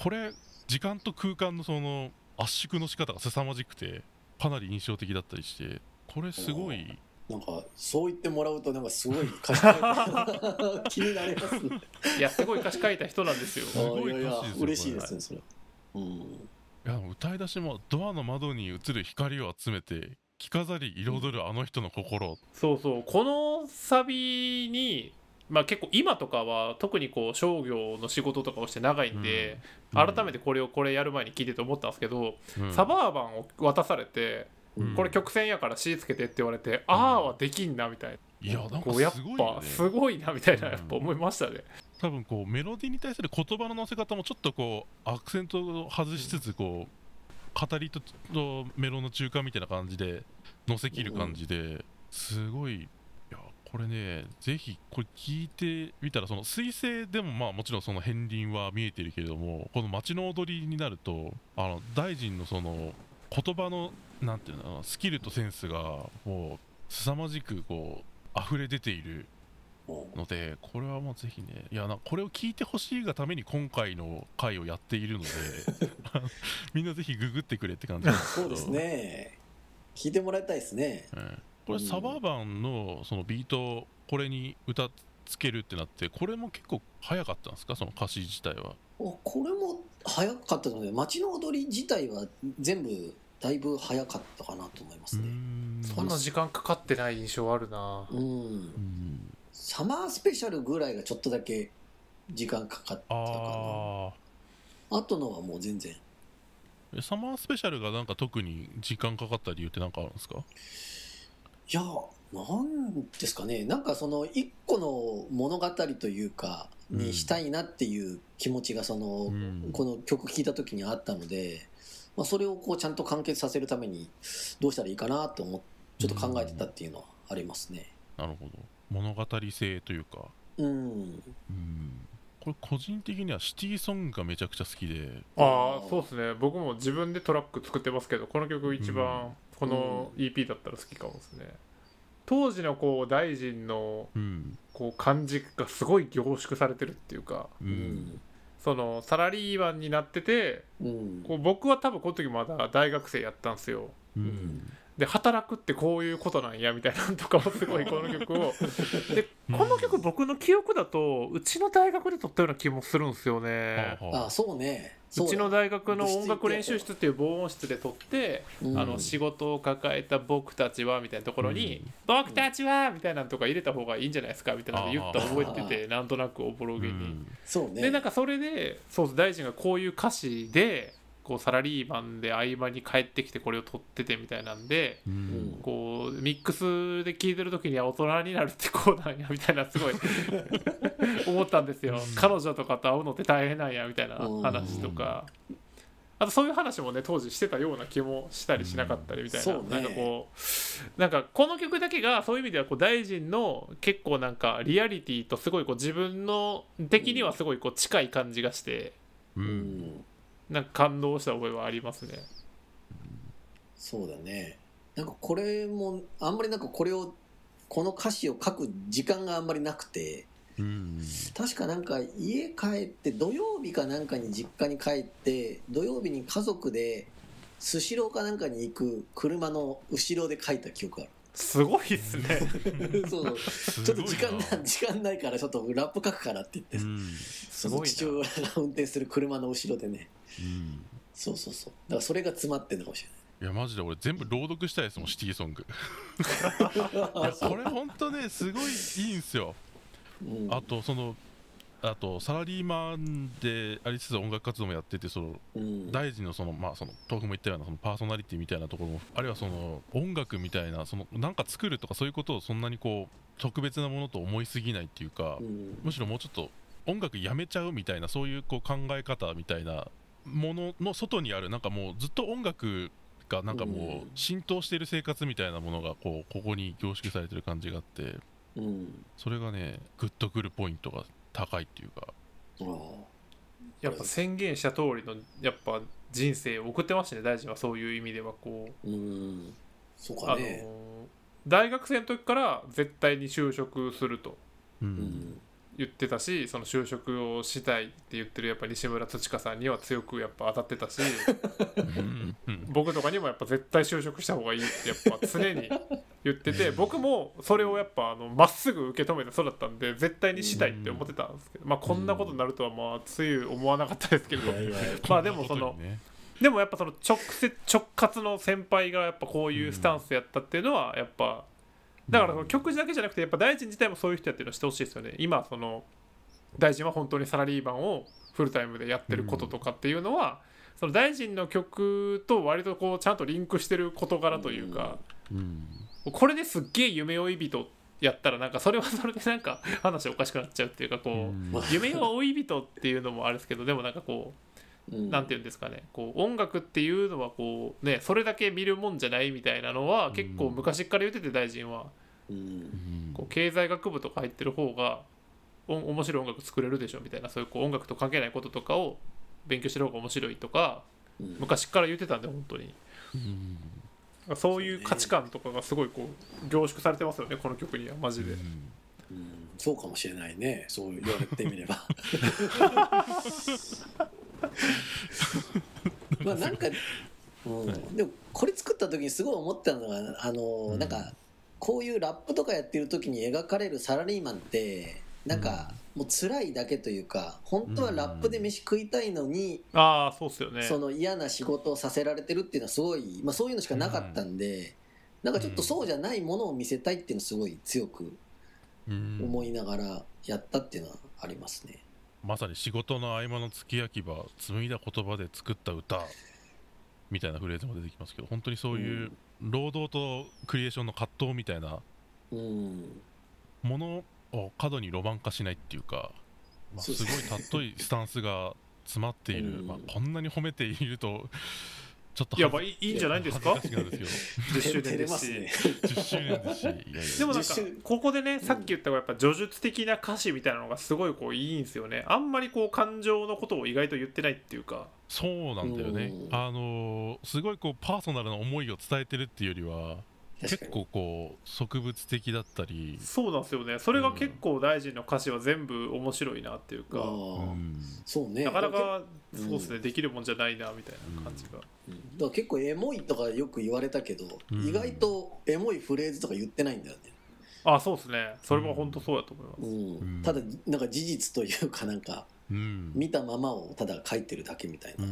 これ時間と空間のその圧縮の仕方が凄まじくてかなり印象的だったりしてこれすごいなんかそう言ってもらうとなんかすごい歌詞書いて気になりますね。いやすごい歌詞書いた人なんですよすごい歌詞ですよ嬉しいですねそれ。うん。いや歌い出しもドアの窓に映る光を集めて着飾り彩るあの人の心。そうそう。このサビにまあ結構今とかは特にこう商業の仕事とかをして長いんで、うん。改めてこれをこれやる前に聞いてて思ったんですけど、うん。サバーバンを渡されて、うん。これ曲線やから C つけてって言われて、ああはできんなみたいいやなんかすごいよね。ぱすごいなみたいなうんやっぱ思いましたね、多分こうメロディーに対する言葉の乗せ方もちょっとこうアクセントを外しつつこう語りととメロの中間みたいな感じで乗せ切る感じですごいいやこれねぜひこれ聞いてみたらその彗星でもまあもちろんその片鱗は見えてるけれどもこの街の踊りになるとあの大臣のその言葉のなんていうのスキルとセンスがもう凄まじくこう溢れ出ているうんのでこれはもうぜひねいやなこれを聞いてほしいがために今回の回をやっているので みんなぜひググってくれって感じですけど。そうですね。聞いてもらいたいですね。うん。これうんサバーバンのそのビートをこれに歌つけるってなってこれも結構早かったんですか？その歌詞自体は。おこれも早かったので街の踊り自体は全部だいぶ早かったかなと思いますね。ん。そんな時間かかってない印象あるな。うん。うんサマースペシャルぐらいがちょっとだけ時間かかったかな。ああとのはもう全然。あサマースペシャルがなんか特に時間かかった理由って何かあるんですか？いや、なんですかね。なんかその一個の物語というか、にしたいなっていう気持ちがその、うんこの曲聴いた時にあったので、まあ、それをこうちゃんと完結させるためにどうしたらいいかなと思っちょっと考えてたっていうのはありますね。なるほど物語性というか。うん。うん。これ個人的にはシティソングがめちゃくちゃ好きで。ああそうですね。僕も自分でトラック作ってますけどこの曲一番この EP だったら好きかもですね。当時のこう大臣のうん。こう感じがすごい凝縮されてるっていうかううん。ん。そのサラリーマンになっててうん。こう僕は多分この時まだ大学生やったんですよ。うんで働くってこういうことなんやみたいなのとかもすごいこの曲を でこの曲僕の記憶だとうちの大学で撮ったような気もするんですよねはあそうね。そううちのだ大学の音楽練習室っていう防音室で撮って、うんあの仕事を抱えた僕たちはみたいなところに「僕たちは!」みたいなのとか入れた方がいいんじゃないですかみたいなの言ったの覚えててなんとなくおぼろげに。うんそうね。でなんかそれでそう大臣がこういう歌詞でこうサラリーマンで合間に帰ってきてこれを撮っててみたいなんでうん。こうミックスで聴いてる時には大人になるってこうなんやみたいなすごい 思ったんですよ。彼女とかと会うのって大変なんやみたいな話とか。あとそういう話もね当時してたような気もしたりしなかったりみたいな,、うんねなんかこうなんかこの曲だけがそういう意味ではこう大臣の結構なんかリアリティとすごいこう自分の的にはすごいこう近い感じがして。ううんん。なんか感動した覚えはありますね。そうだね。なんかこれも、あんまりなんかこれを、この歌詞を書く時間があんまりなくて、うん確かなんか家帰って土曜日かなんかに実家に帰って土曜日に家族でスシローかなんかに行く車の後ろで書いた記憶があすごいっすね。るそう。すちょっと時間な時間ないからちょっとラップ書くからって言って、うん。そのごいな。父親が運転する車の後ろでね。うん。そうそうそう。だからそれが詰まってるのかもしれない。いやマジで俺全部朗読したいですもんシティソング。いやこれほんとねすごいいいんすよ。うん。あとそのあとサラリーマンでありつつ音楽活動もやっててそのうん。大臣のそのまあその豆腐も言ったようなそのパーソナリティみたいなところもあるいはその音楽みたいなそのなんか作るとかそういうことをそんなにこう特別なものと思いすぎないっていうかうん。むしろもうちょっと音楽やめちゃうみたいなそういうこう考え方みたいなものの外にあるなんかもうずっと音楽がなんかもう浸透している生活みたいなものがこうここに凝縮されてる感じがあってうん。それがねグッとくるポイントが高いっていうか。ああやっぱ宣言した通りのやっぱ人生を送ってましたね大臣は。そういう意味ではこう。うん。そうあのかね大学生の時から絶対に就職すると。ううんん言ってたしその就職をしたいって言ってるやっぱ西村土香さんには強くやっぱ当たってたし僕とかにもやっぱ絶対就職した方がいいってやっぱ常に言ってて僕もそれをやっぱあのまっすぐ受け止めてそうだったんで絶対にしたいって思ってたんですけどまあこんなことになるとはまあつゆ思わなかったですけど まあでもそのでもやっぱその直接直轄の先輩がやっぱこういうスタンスやったっていうのはやっぱだからその曲だけじゃなくてやっぱ大臣自体もそういう人やってるのしてほしいですよね。今その大臣は本当にサラリーマンをフルタイムでやってることとかっていうのはその大臣の曲と割とこうちゃんとリンクしてる事柄というかうん。これですっげえ夢追い人やったらなんかそれはそれでなんか話おかしくなっちゃうっていうかこうん。う夢追い人っていうのもあれですけどでもなんかこううん。なんていうんですかね。こう音楽っていうのはこうねそれだけ見るもんじゃないみたいなのは結構昔から言ってて大臣は。こう経済学部とか入ってる方がお面白い音楽作れるでしょみたいなそういうこう音楽と関係ないこととかを勉強してる方が面白いとかうん。昔から言ってたんで本当に。うん。そういう価値観とかがすごいこう凝縮されてますよねこの曲にはマジで。うん。そうかもしれないね。そう言われてみれば まあなんか、うん、でもこれ作った時にすごい思ったのがあの、うん。なんかこういうラップとかやってる時に描かれるサラリーマンってなんかもう辛いだけというか本当はラップで飯食いたいのに、ああそうっすよね。その嫌な仕事をさせられてるっていうのはすごい、まあ、そういうのしかなかったんで、なんかちょっとそうじゃないものを見せたいっていうのをすごい強くうん。思いながらやったっていうのはありますね。まさに仕事の合間の月焼き場紡いだ言葉で作った歌。みたいなフレーズも出てきますけど本当にそういう労働とクリエーションの葛藤みたいなうん、ものを過度にロマン化しないっていうか、まあ、すそうですごい尊いスタンスが詰まっている、うん。まあ、こんなに褒めているとちょっといやまあいいいいんじゃないんですか？恥ずかしくなるんです10周年ですし。ますね。けど10周年ですし。いやいやでもなんか10周ここでねさっき言ったやっぱ叙述的な歌詞みたいなのがすごいこういいんですよね。あんまりこう感情のことを意外と言ってないっていうか。そうなんだよね。うん。あのーすごいこうパーソナルな思いを伝えてるっていうよりは結構こう植物的だったり。そうなんですよね。それが結構大臣の歌詞は全部面白いなっていうか、うん。そうね。なかなかうんそうですね、できるもんじゃないなみたいな感じが、うん。だから結構エモいとかよく言われたけど、うん。意外とエモいフレーズとか言ってないんだよね。あそうですね。それも本当そうだと思います、うん。うん。ただなんか事実というかなんかうん。見たままをただ書いてるだけみたいうな。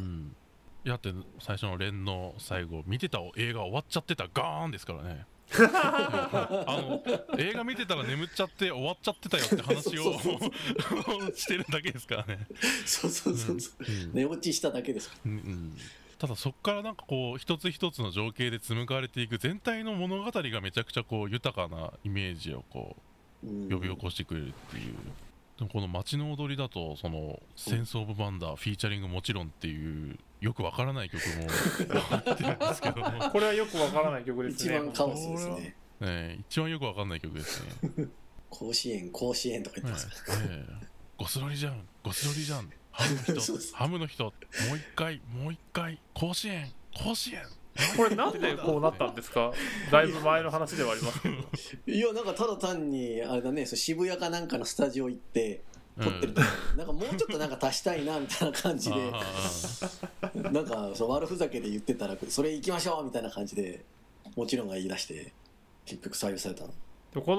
やだって最初の連の最後見てた映画終わっちゃってた。ガーンですからね。あの映画見てたら眠っちゃって終わっちゃってたよって話をしてるだけですからね、そうそうそうそう。うん寝落ちしただけですかうんうん。ただそこからなんかこう一つ一つの情景で紡がれていく全体の物語がめちゃくちゃこう豊かなイメージをこう呼び起こしてくれるっていう、でもこの街の踊りだとその「センス・オブ・バンダー」フィーチャリングもちろんっていうよくわからない曲も 入ってるんですけども、これはよくわからない曲です一ね番カオスですね。ね、一番よくわかんない曲ですね。甲子園、甲子園とか言ってます。ええ。ゴスロリじゃんゴスロリじゃん。ハムの人 ハムの人。もう一回もう一回甲子園甲子園これなんでこうなったんですか？だいぶ前の話ではありますけど。いや、なんかただ単に、あれだね、そう渋谷かなんかのスタジオ行って、撮ってるうん。なんかもうちょっとなんか足したいなみたいな感じで、あなんかそう悪ふざけで言ってたら、それ行きましょうみたいな感じで、もちろんが言い出して、結局採用されたの。こ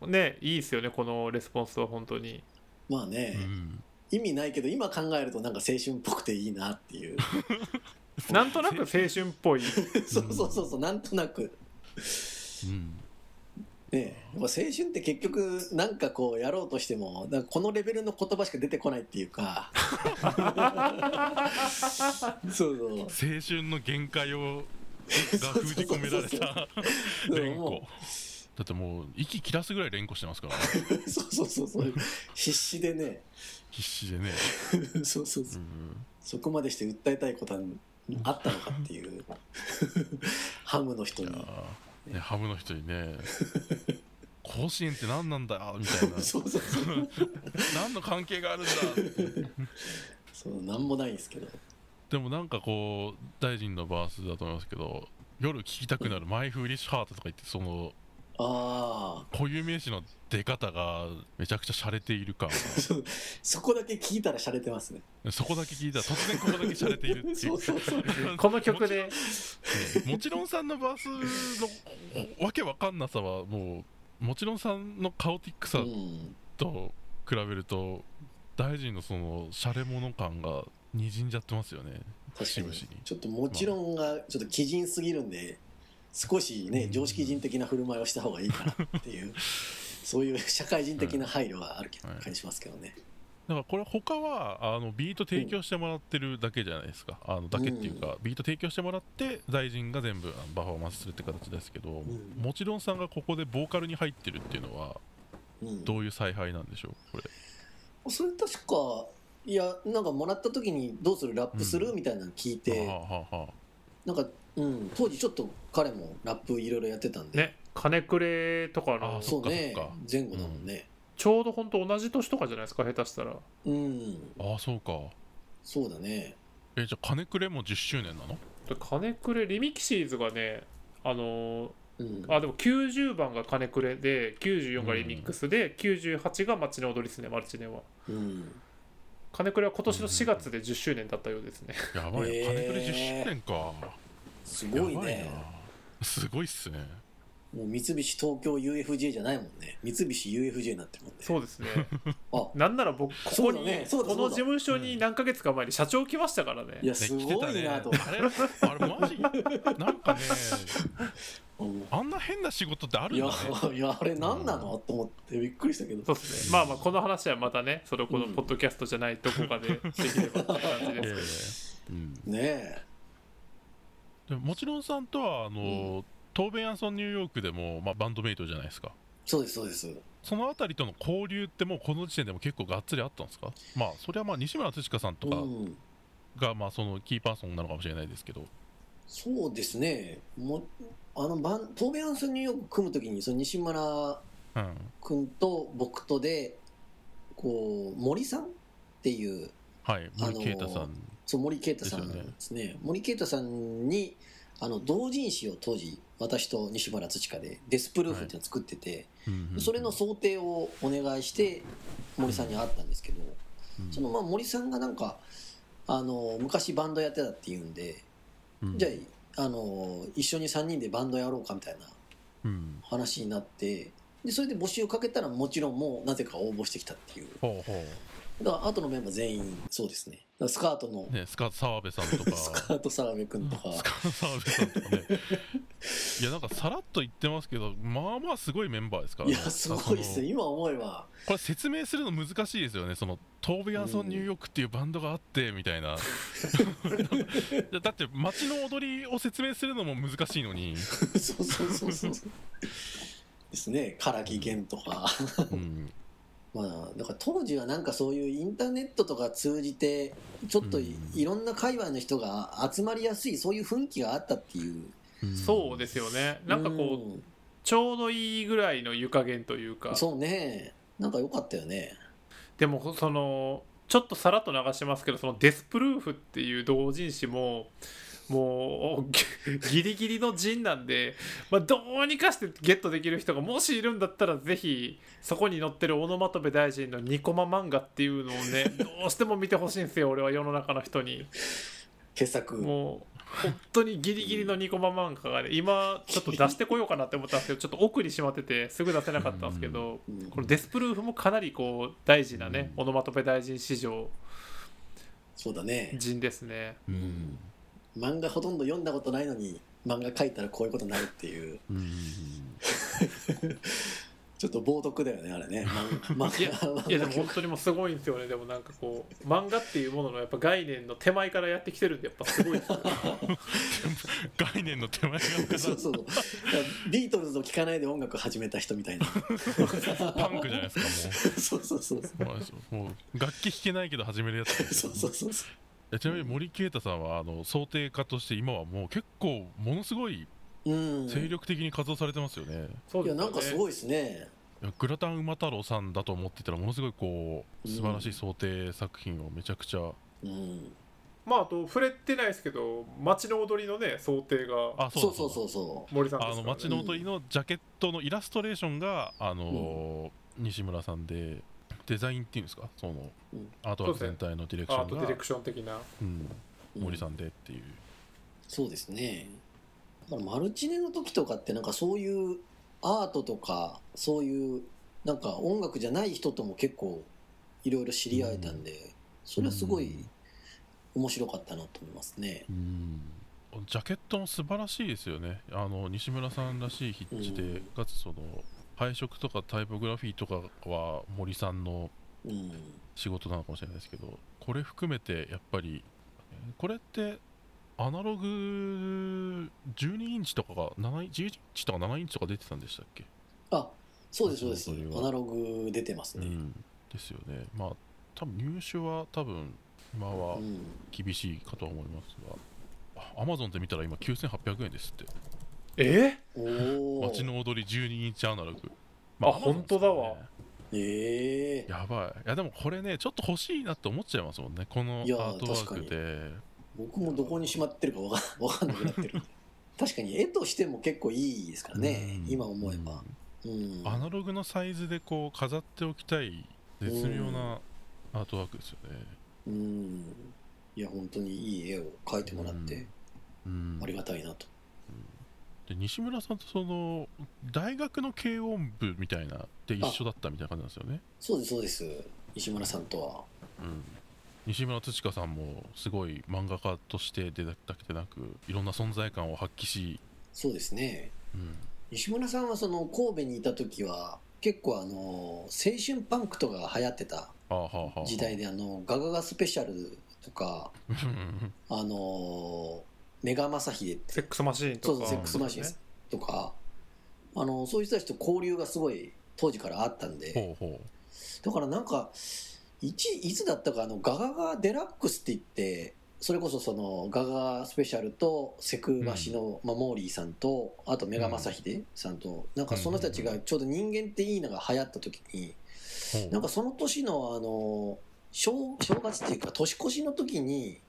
のねいいですよねこのレスポンスは本当に。あまあね、うん。意味ないけど、今考えるとなんか青春っぽくていいなっていう。なんとなく。青春っぽい。そうそうそうそうなんとなく。うん。ねやっぱ青春って結局なんかこうやろうとしてもなんかこのレベルの言葉しか出てこないっていうか。そうそう。青春の限界をが封じ込められた。連呼。もだってもう息切らすぐらい連呼してますから。そうそうそうそう。必死でね。必死でね、そうそうそう。うん、そこまでして訴えたいことはあったのかっていう。ハムの人に。ねハムの人にね 甲子園って何なんだみたいな。そうそうそう。何の関係があるんだそうなんもないんですけど。でもなんかこう大臣のバースだと思いますけど夜聴きたくなる「マイ・フーリッシュ・ハート」とか言ってそのああ固有名詞の出方がめちゃくちゃ洒落ている感 そこだけ聞いたら洒落てますね。そこだけ聞いたら突然ここだけ洒落ているってい そううそうそう。この曲で。もちろんさんのバースのわけわかんなさはもうもちろんさんのカオティックさうん。と比べると大臣のそのシャレ者感がにじんじゃってますよね確かにちょっともちろんがちょっと鬼人すぎるんで少しね常識人的な振る舞いをした方がいいかなっていう そういう社会人的な配慮がある感じしますけどね、だからこれ他はあのビート提供してもらってるだけじゃないですか。あのだけっていうか、ビート提供してもらって大臣が全部あのパフォーマンスするって形ですけど、ん。もちろんさんがここでボーカルに入ってるっていうのはうん。どういう采配なんでしょう？これ。それ確かいやなんかもらった時にどうする？ラップする、うん。みたいなの聞いて、なんか、うん、当時ちょっと彼もラップいろいろやってたんで、ね金くれとかのあそうね。前後だもんね。ちょうど本当同じ年とかじゃないですか下手したら。うん、ああそうか。そうだね。えじゃあ金くれも10周年なの？で金くれリミキシーズがねあのうん。ーあでも90番が金くれで94がリミックスで、98が街の踊りですねマルチネは。うん。金くれは今年の4月で10周年だったようですね。やばいな、へー。金くれ10周年かすごいね。な。すごいっすね。もう三菱東京 UFJ じゃないもんね。三菱 UFJ になってるもんね。そうですね。あなんなら僕ここに、そうだねこの事務所に何ヶ月か前に社長来ましたからね。いやすごいなと、ねあれ？あれマジ？なんかね うん。あんな変な仕事ってあるいやんだね。いやあれ何なの、と思ってびっくりしたけど。そうですね。まあまあこの話はまたねそれをこのポッドキャストじゃないどこかで できればって感じえですえうん。ねえでももちろんさんとはあの、トーベン・アンソン・ニューヨークでも、まあ、バンドメイトじゃないですか。そうですそうです。そのあたりとの交流ってもうこの時点でも結構がっつりあったんですか？まあそれはまあ西村哲香さんとかうん。がまあそのキーパーソンなのかもしれないですけど、そうですね。もあのバントーベアンソンニューヨーク組む時にその西村うん、君と僕とでこう森さんっていうはい森啓太さん、そう森啓太さんですね。森啓太さんにあの同人誌を当時私と西村土香でデスプルーフっていうのを作ってて、うんうんそれの想定をお願いして森さんに会ったんですけど、うん。そのまあ森さんがなんかあの昔バンドやってたっていうんで、うん。じゃああの一緒に3人でバンドやろうかみたいなうん。話になってでそれで募集かけたらもちろんもうなぜか応募してきたっていう。ほうほだから後のメンバー全員そうですねスカートの。うねスカート澤部さんとか。スカート澤部君とか、スカート澤部さんとかね。いやなんかさらっと言ってますけどまあまあすごいメンバーですからね。いやすごいです今思えば。これ説明するの難しいですよね。そのトーベ・アンソン・ニューヨークっていうバンドがあってみたいな。だって街の踊りを説明するのも難しいのに、そうそうそうそう。ですね。唐木源とか。うん、まあだから当時はなんかそういうインターネットとか通じてちょっとい,、うん。ろんな界隈の人が集まりやすいそういう雰囲気があったっていう。そうですよね。なんかこうちょうどいいぐらいの湯加減というか。うんそうね。なんか良かったよね。でもそのちょっとさらっと流してますけどそのデスプルーフっていう同人誌ももうギリギリの陣なんで、まあ、どうにかしてゲットできる人がもしいるんだったらぜひそこに載ってるオノマトペ大臣のニコマ漫画っていうのをね どうしても見てほしいんですよ俺は世の中の人に。傑作。もう本当にギリギリのニコマ漫画がね今ちょっと出してこようかなって思ったんですけどちょっと奥にしまっててすぐ出せなかったんですけどうん。このデスプルーフもかなりこう大事なね、うん。オノマトペ大臣史上そうだね。陣ですね。うん漫画ほとんど読んだことないのに漫画描いたらこういうことになるっていう。うんうんうん。ちょっと冒涜だよねあれね。漫いや漫いやでも本当にもうすごいんですよね。でもなんかこう漫画っていうもののやっぱ概念の手前からやってきてるんでやっぱすごいですよね。概念の手前がそうそうビートルズを聴かないで音楽始めた人みたいな。パンクじゃないですかそうそうそう。もうもう楽器弾けないけど始めるやつ。そうそうそうそえちなみに森啓太さんはあの想定家として今はもう結構ものすごいううん。精力的に活動されてますよね、そうですよね。いやなんかすごいですね。グラタン馬太郎さんだと思ってたらものすごいこう素晴らしい想定作品をめちゃくちゃ、うん。まああと触れてないですけど街の踊りのね想定が。あそうそうそう。そ森さんですあのからね。街の踊りのジャケットのイラストレーションがあのー西村さんでデザインっていうんですか？その、うん。アートワーク全体のディレクションが。アートディレクション的な。うん、う森さんでっていう、そうですね。だからマルチネの時とかってなんかそういうアートとかそういうなんか音楽じゃない人とも結構いろいろ知り合えたんで、それはすごい面白かったなと思いますね。うん。ジャケットも素晴らしいですよね。あの西村さんらしい筆致で、うん。かつその配色とかタイポグラフィーとかは森さんのうん、仕事なのかもしれないですけどこれ含めてやっぱりこれってアナログ12インチとかが7インチ11インチとか7インチとか出てたんでしたっけ、あそうですそうです。アナログ出てますね。うん、ですよね。まあ多分入手は多分今はうん。厳しいかとは思いますがアマゾンで見たら今9800円ですってえ？おお街の踊り12インチアナログ、あ Amazon 本当だわ。ええやばい。いやでもこれねちょっと欲しいなって思っちゃいますもんね。このアートワーク確で僕もどこにしまってるかわか わかんなくなってる。確かに絵としても結構いいですからね、うん。今思えば、うん、アナログのサイズでこう飾っておきたい絶妙なアートワークですよね。うん。いや本当にいい絵を描いてもらってうん。ありがたいなと、で西村さんとその大学の軽音部みたいなで一緒だったみたいな感じなんですよね？そうですそうです。石村さんとは。うん、西村土香さんもすごい漫画家として出だけでなくいろんな存在感を発揮し、そうですね。うん。石村さんはその神戸にいた時は結構あの青春パンクとかが流行ってた時代であのガガガスペシャルとかうん。あのメガ正秀って。セックスマシーンとか。そうそうセックスマシンとかあのそういう人たちと交流がすごい当時からあったんで。ほうほだからなんかいちいつだったかあのガガガデラックスって言ってそれこそそのガガスペシャルとセクマシの、まあ、モーリーさんとあとメガ正秀さんと、なんかその人たちがちょうど人間っていいのが流行った時にうほう。なんかその年のあの正正月っていうか年越しの時に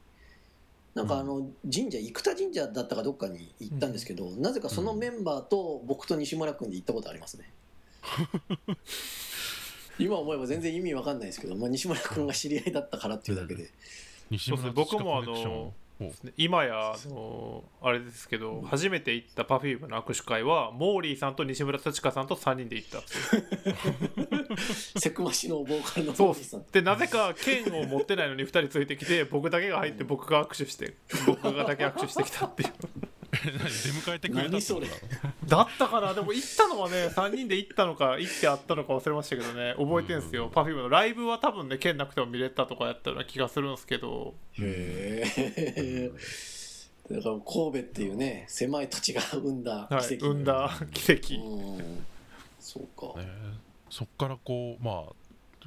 なんかあの神社生田神社だったかどっかに行ったんですけど、なぜかそのメンバーと僕と西村君で行ったことありますね。今思えば全然意味わかんないですけど、まあ、西村君が知り合いだったからっていうだけで、西村そうです僕もあの今やあのあれですけど初めて行った Perfume の握手会はモーリーさんと西村土香さんと3人で行った。セクマシのボーカルのモーリーさん。でなぜか剣を持ってないのに2人ついてきて僕だけが入って僕が握手して僕がだけ握手してきたっていう。何出迎えてくれ。たってだったかな？でも行ったのはね3人で行ったのか行ってあったのか忘れましたけどね。覚えてんすよ。Perfume のライブは多分ね剣なくても見れたとかやったような気がするんですけど。へえだから神戸っていうね狭い土地が生んだはい奇跡、生んだ奇跡。うん。そうか、ねそっからこうまあ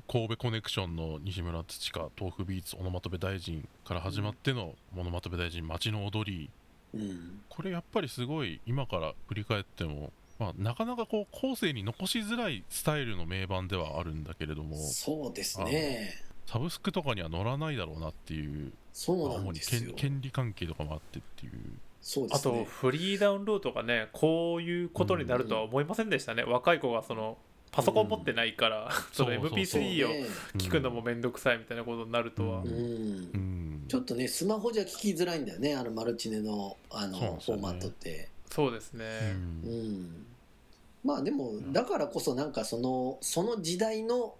神戸コネクションの西村土香豆腐ビーツオノマトペ大臣から始まってのオノマトペ大臣街の踊りうん、これやっぱりすごい今から振り返っても、まあ、なかなかこう後世に残しづらいスタイルの名盤ではあるんだけれどもそうですね。サブスクとかには載らないだろうなっていうそうなん主にですよ。権権利関係とかもあってっていう。あとそうですね。フリーダウンロードがねこういうことになるとは思いませんでしたね、若い子がそのパソコン持ってないから、そのそうそうそう。MP3 をね。聞くのもめんどくさいみたいなことになるとは、ううん。うん。ちょっとねスマホじゃ聞きづらいんだよねあのマルチネのあのね。フォーマットって。そうですね、うん。うん。まあでもん。だからこそなんかそのその時代の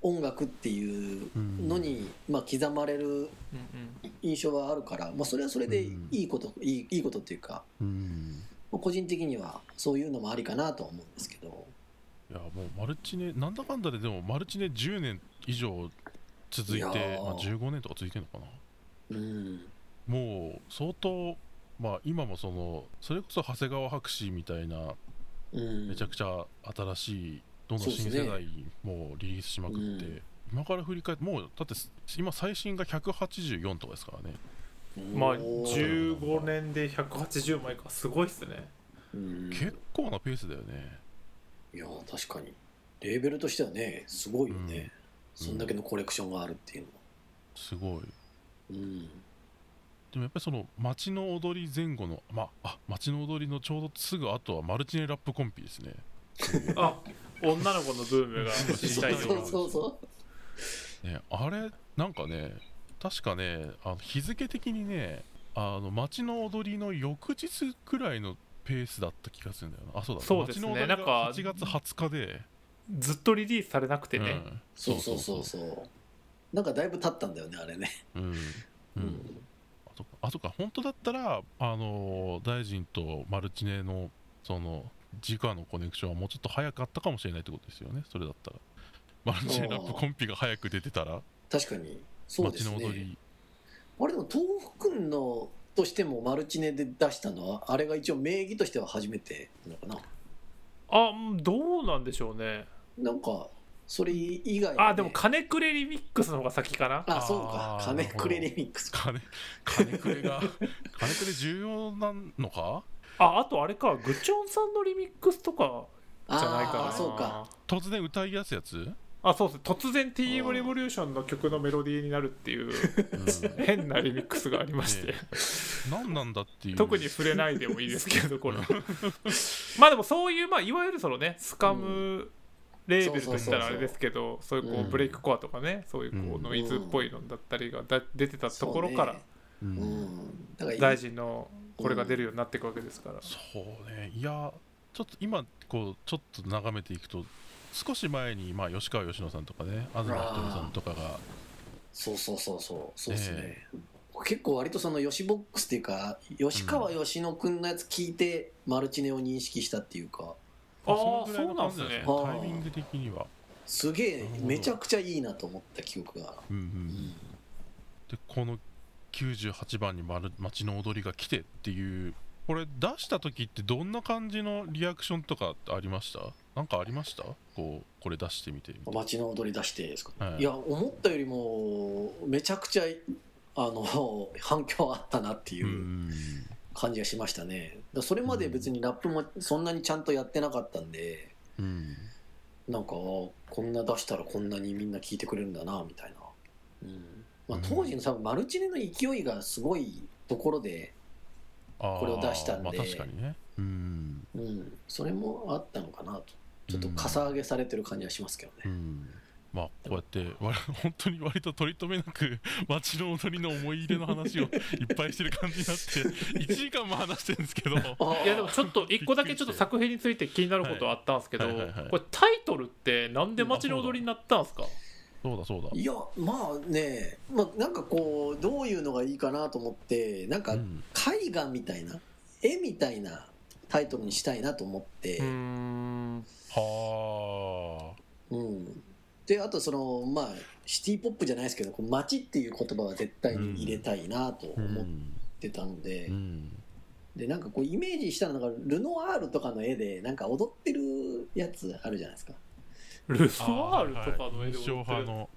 音楽っていうのに、まあ、刻まれる印象はあるから、まあ、それはそれでいいこと、いいいいことっていうか、個人的にはそういうのもありかなとは思うんですけどいやもうマルチネなんだかんだででもマルチネ10年以上続いていまあ、15年とか続いてるのかな。うん。もう相当まあ今もそのそれこそ長谷川博士みたいなうん。めちゃくちゃ新しいどんどん新世代もリリースしまくって、うん。今から振り返ってもうだって今最新が184とかですからね。まあおー15年で180枚かすごいっすね。うん。結構なペースだよねいや確かに。レーベルとしてはねすごいよね、うん。そんだけのコレクションがあるっていうのは。すごい。うん。でもやっぱりその街の踊り前後のまあ街の踊りのちょうどすぐ後はマルチネラップコンピですね。あ女の子のブームが知りそうたいそう。そうそねあれなんかね確かねあの日付的にねあの街の踊りの翌日くらいのペースだった気がするんだよな。あそうだ。そうですね。街の踊りがなんか8月20日で。ずっとリリースされなくてね、うん。そうそうそう。そうなんかだいぶ経ったんだよねあれね。うん。ううん。んあとあとか。本当だったらあのー大臣とマルチネのその直のコネクションはもうちょっと早かったかもしれないってことですよね。それだったら。マルチネラップコンピが早く出てたら。確かに。そうで街すね。の踊り。あれでも東北のとしてもマルチネで出したのはあれが一応名義としては初めてなのかな。あうんどうなんでしょうね。なんかそれ以外、ね、あでも金くれリミックスの方が先かな。あそうか。金くれリミックス。か金金くれが金くれ重要なのか？ああとあれか。グチョンさんのリミックスとかじゃないかな。そうか。突然歌いやすやつ、あそうです突然 TM レボリュー。ションの曲のメロディーになるっていううん。変なリミックスがありまして、ね何なんだっていう。特に触れないでもいいですけどこれ。まあでもそういう、まあ、いわゆるそのねスカムレーベルとしたらあれですけどそういうこううんブレイクコアとかねそういうこううんノイズっぽいのだったりがだ出てたところから大臣のこれが出るようになっていくわけですから、そうね。いやちょっと今こうちょっと眺めていくと少し前に、まあ、吉川佳乃さんとかね東ひとみさんとかが。そうそうそうそうそうですね。え、結構割とその吉ボックスっていうか吉川佳乃君のやつ聞いてマルチネを認識したっていうか。あーそのぐらいの感じそうなんですね。あータイミング的には。すげえめちゃくちゃいいなと思った記憶が、うんうんうん。でこの98番にまる街の踊りが来てっていうこれ出した時ってどんな感じのリアクションとかありました？なんかありました？こうこれ出してみて街の踊り出してですか、はい。い、や思ったよりもめちゃくちゃあの 反響あったなっていううん。感じがしましたね。だそれまで別にラップもそんなにちゃんとやってなかったんでうん。なんかあこんな出したらこんなにみんな聞いてくれるんだなみたいな、うん。まあうん、当時の多分マルチネの勢いがすごいところで、これを出したんで。まあ確かにね。うん。うん、それもあったのかなと。ちょっとかさ上げされてる感じはしますけどね、うん。まあこうやってわ 本当に割と取り留めなく 街の踊りの思い入れの話をいっぱいしてる感じになって 1時間も話してるんですけど。いやでもちょっと一個だけちょっと作品について気になることはあったんですけど、これタイトルってなんで街の踊りになったんですか、そうだそうだ。いやまあね、まあ、なんかこうどういうのがいいかなと思ってなんかうん。絵画みたいな絵みたいなタイトルにしたいなと思って、うーん。はうん、であとそのまあシティ・ポップじゃないですけどこう街っていう言葉は絶対に入れたいなとあう思っんてたので、うん。でなんかこうイメージしたのがルノワールとかの絵でなんか踊ってるやつあるじゃないですかルノワールとかの絵で印象踊っての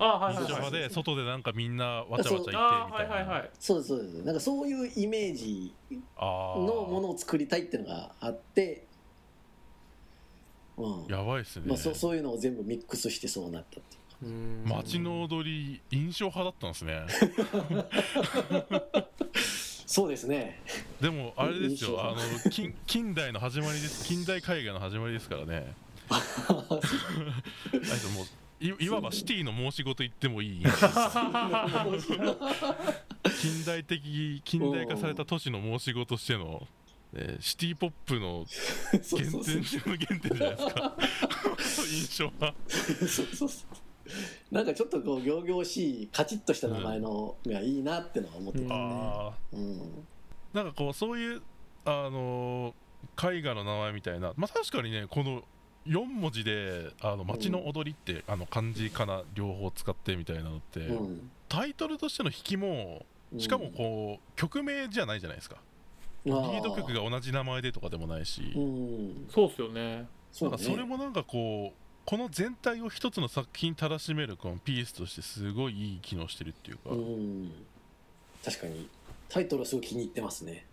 あはいはいはい。で外でなんかみんなわちゃわちゃいてみたいな。あはいはいはいそうですそうですなんかそういうイメージのものを作りたいっていうのがあって。うん。やばいっすね、まあ、そそういうのを全部ミックスしてそうなったっていううーん。街の踊り印象派だったんですね。そうですね。でもあれですよ。あの近 近代の始まりです。近代絵画の始まりですからねもういいわばシティの申し子と言ってもいい。近代的近代化された都市の申し子としての、えーシティポップの原点中の原点じゃないですか。印象派そうそうそう。なんかちょっとこう仰々しいカチッとした名前のがいいなってのは思ってうんたね、ああうん。なんかこうそういうあのー絵画の名前みたいな。まあ確かにねこの4文字であの街の踊りって、あの漢字かな両方使ってみたいなのって、うん。タイトルとしての引きもしかもこう、曲名じゃないじゃないですか。リード曲がが同じ名前でとかでもないし、うん。そうっすよね。なんかそれもなんかこうこの全体を一つの作品にたらしめるこのピースとしてすごいいい機能してるっていうか、うん。確かに。タイトルはすごい気に入ってますね。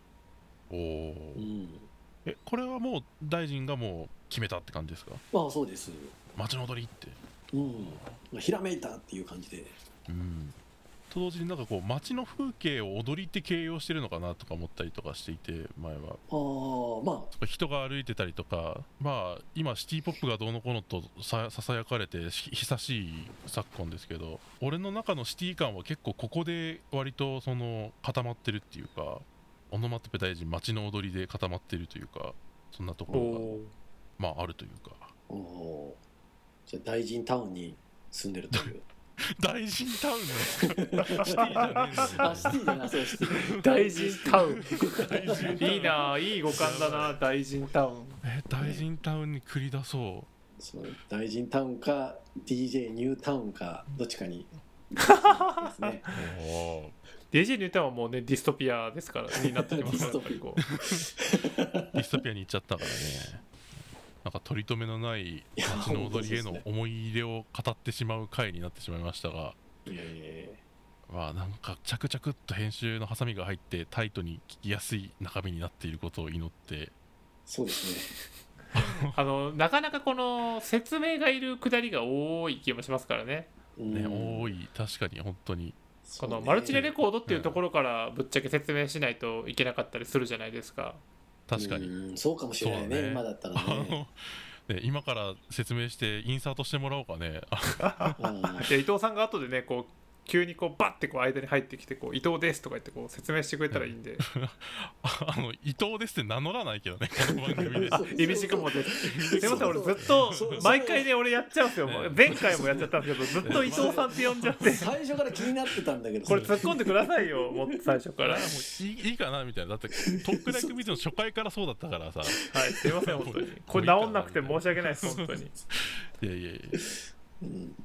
おおうんえこれはもう大臣がもう決めたって感じですか？まあそうです。街の踊りって。うん。ひらめいたっていう感じで。うん。と同時になんかこう街の風景を踊りって形容してるのかなとか思ったりとかしていて前は。ああまあ。人が歩いてたりとか。まあ今シティ・ポップがどうのこうのとさささやかれてひ久しい昨今ですけど俺の中のシティ感は結構ここで割とその固まってるっていうかオノマトペ大臣街の踊りで固まってるというかそんなとこおろがおまああるというか。おおー。じゃあ大臣タウンに住んでるという。大臣タウン？ですかシティじゃねえんだよ。あシティじゃないそうシティ。大臣タウン。大臣タウン。いいないい五感だな大臣タウン。え大臣タウンに繰り出そう。その大臣タウンか DJ ニュータウンかどっちかに。ですねおー DJ ニュータウンはもうねディストピアですからになってきますから ディストピア。に行っちゃったからね。なんか取り留めのない街の踊りへの思い入れを語ってしまう回になってしまいましたが。いやいやいや。まあなんか着々と編集のハサミが入ってタイトに聞きやすい中身になっていることを祈って。そうです あのなかなかこの説明がいるくだりが多い気もしますからね。ね多い。確かに本当にこのマルチネレコードっていうところからぶっちゃけ説明しないといけなかったりするじゃないですか。確かに、うんそうかもしれないねね。今だったらあのね。ね今から説明してインサートしてもらおうかね。伊藤さんが後でねこう急にこうバッてこう間に入ってきてこう伊藤ですとか言ってこう説明してくれたらいいんで。あの伊藤ですって名乗らないけどね この番組で。いびしくもです。すいません俺ずっと毎回ね俺やっちゃうんですよ。ね前回もやっちゃったんですけどずっと伊藤さんって呼んじゃって。最初から気になってたんだけどこれ突っ込んでくださいよもっと最初から。あもういいいいかなみたいな。だってトックライクビズの初回からそうだったからさ。はいすいません本当に。これ治んなくて申し訳ないです本当に。いやいやいや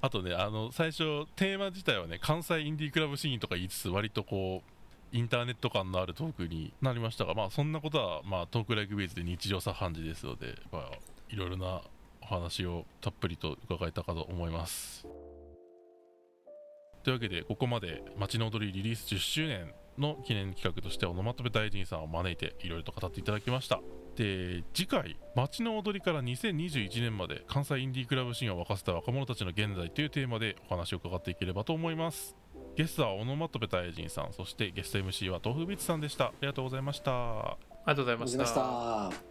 あとねあの最初テーマ自体はね関西インディークラブシーンとか言いつつ割とこうインターネット感のあるトークになりましたがまあそんなことはまあトークライクビズで日常茶飯事ですのでまあいろいろなお話をたっぷりと伺えたかと思います。というわけでここまで街の踊りリリース10周年の記念企画としてオノマトペ大臣さんを招いていろいろと語っていただきました。で次回「街の踊りから2021年まで関西インディークラブシーンを沸かせた若者たちの現在」というテーマでお話を伺っていければと思います。ゲストはオノマトペ大臣さんそしてゲスト MC は豆腐ビッツさんでした。ありがとうございました。ありがとうございました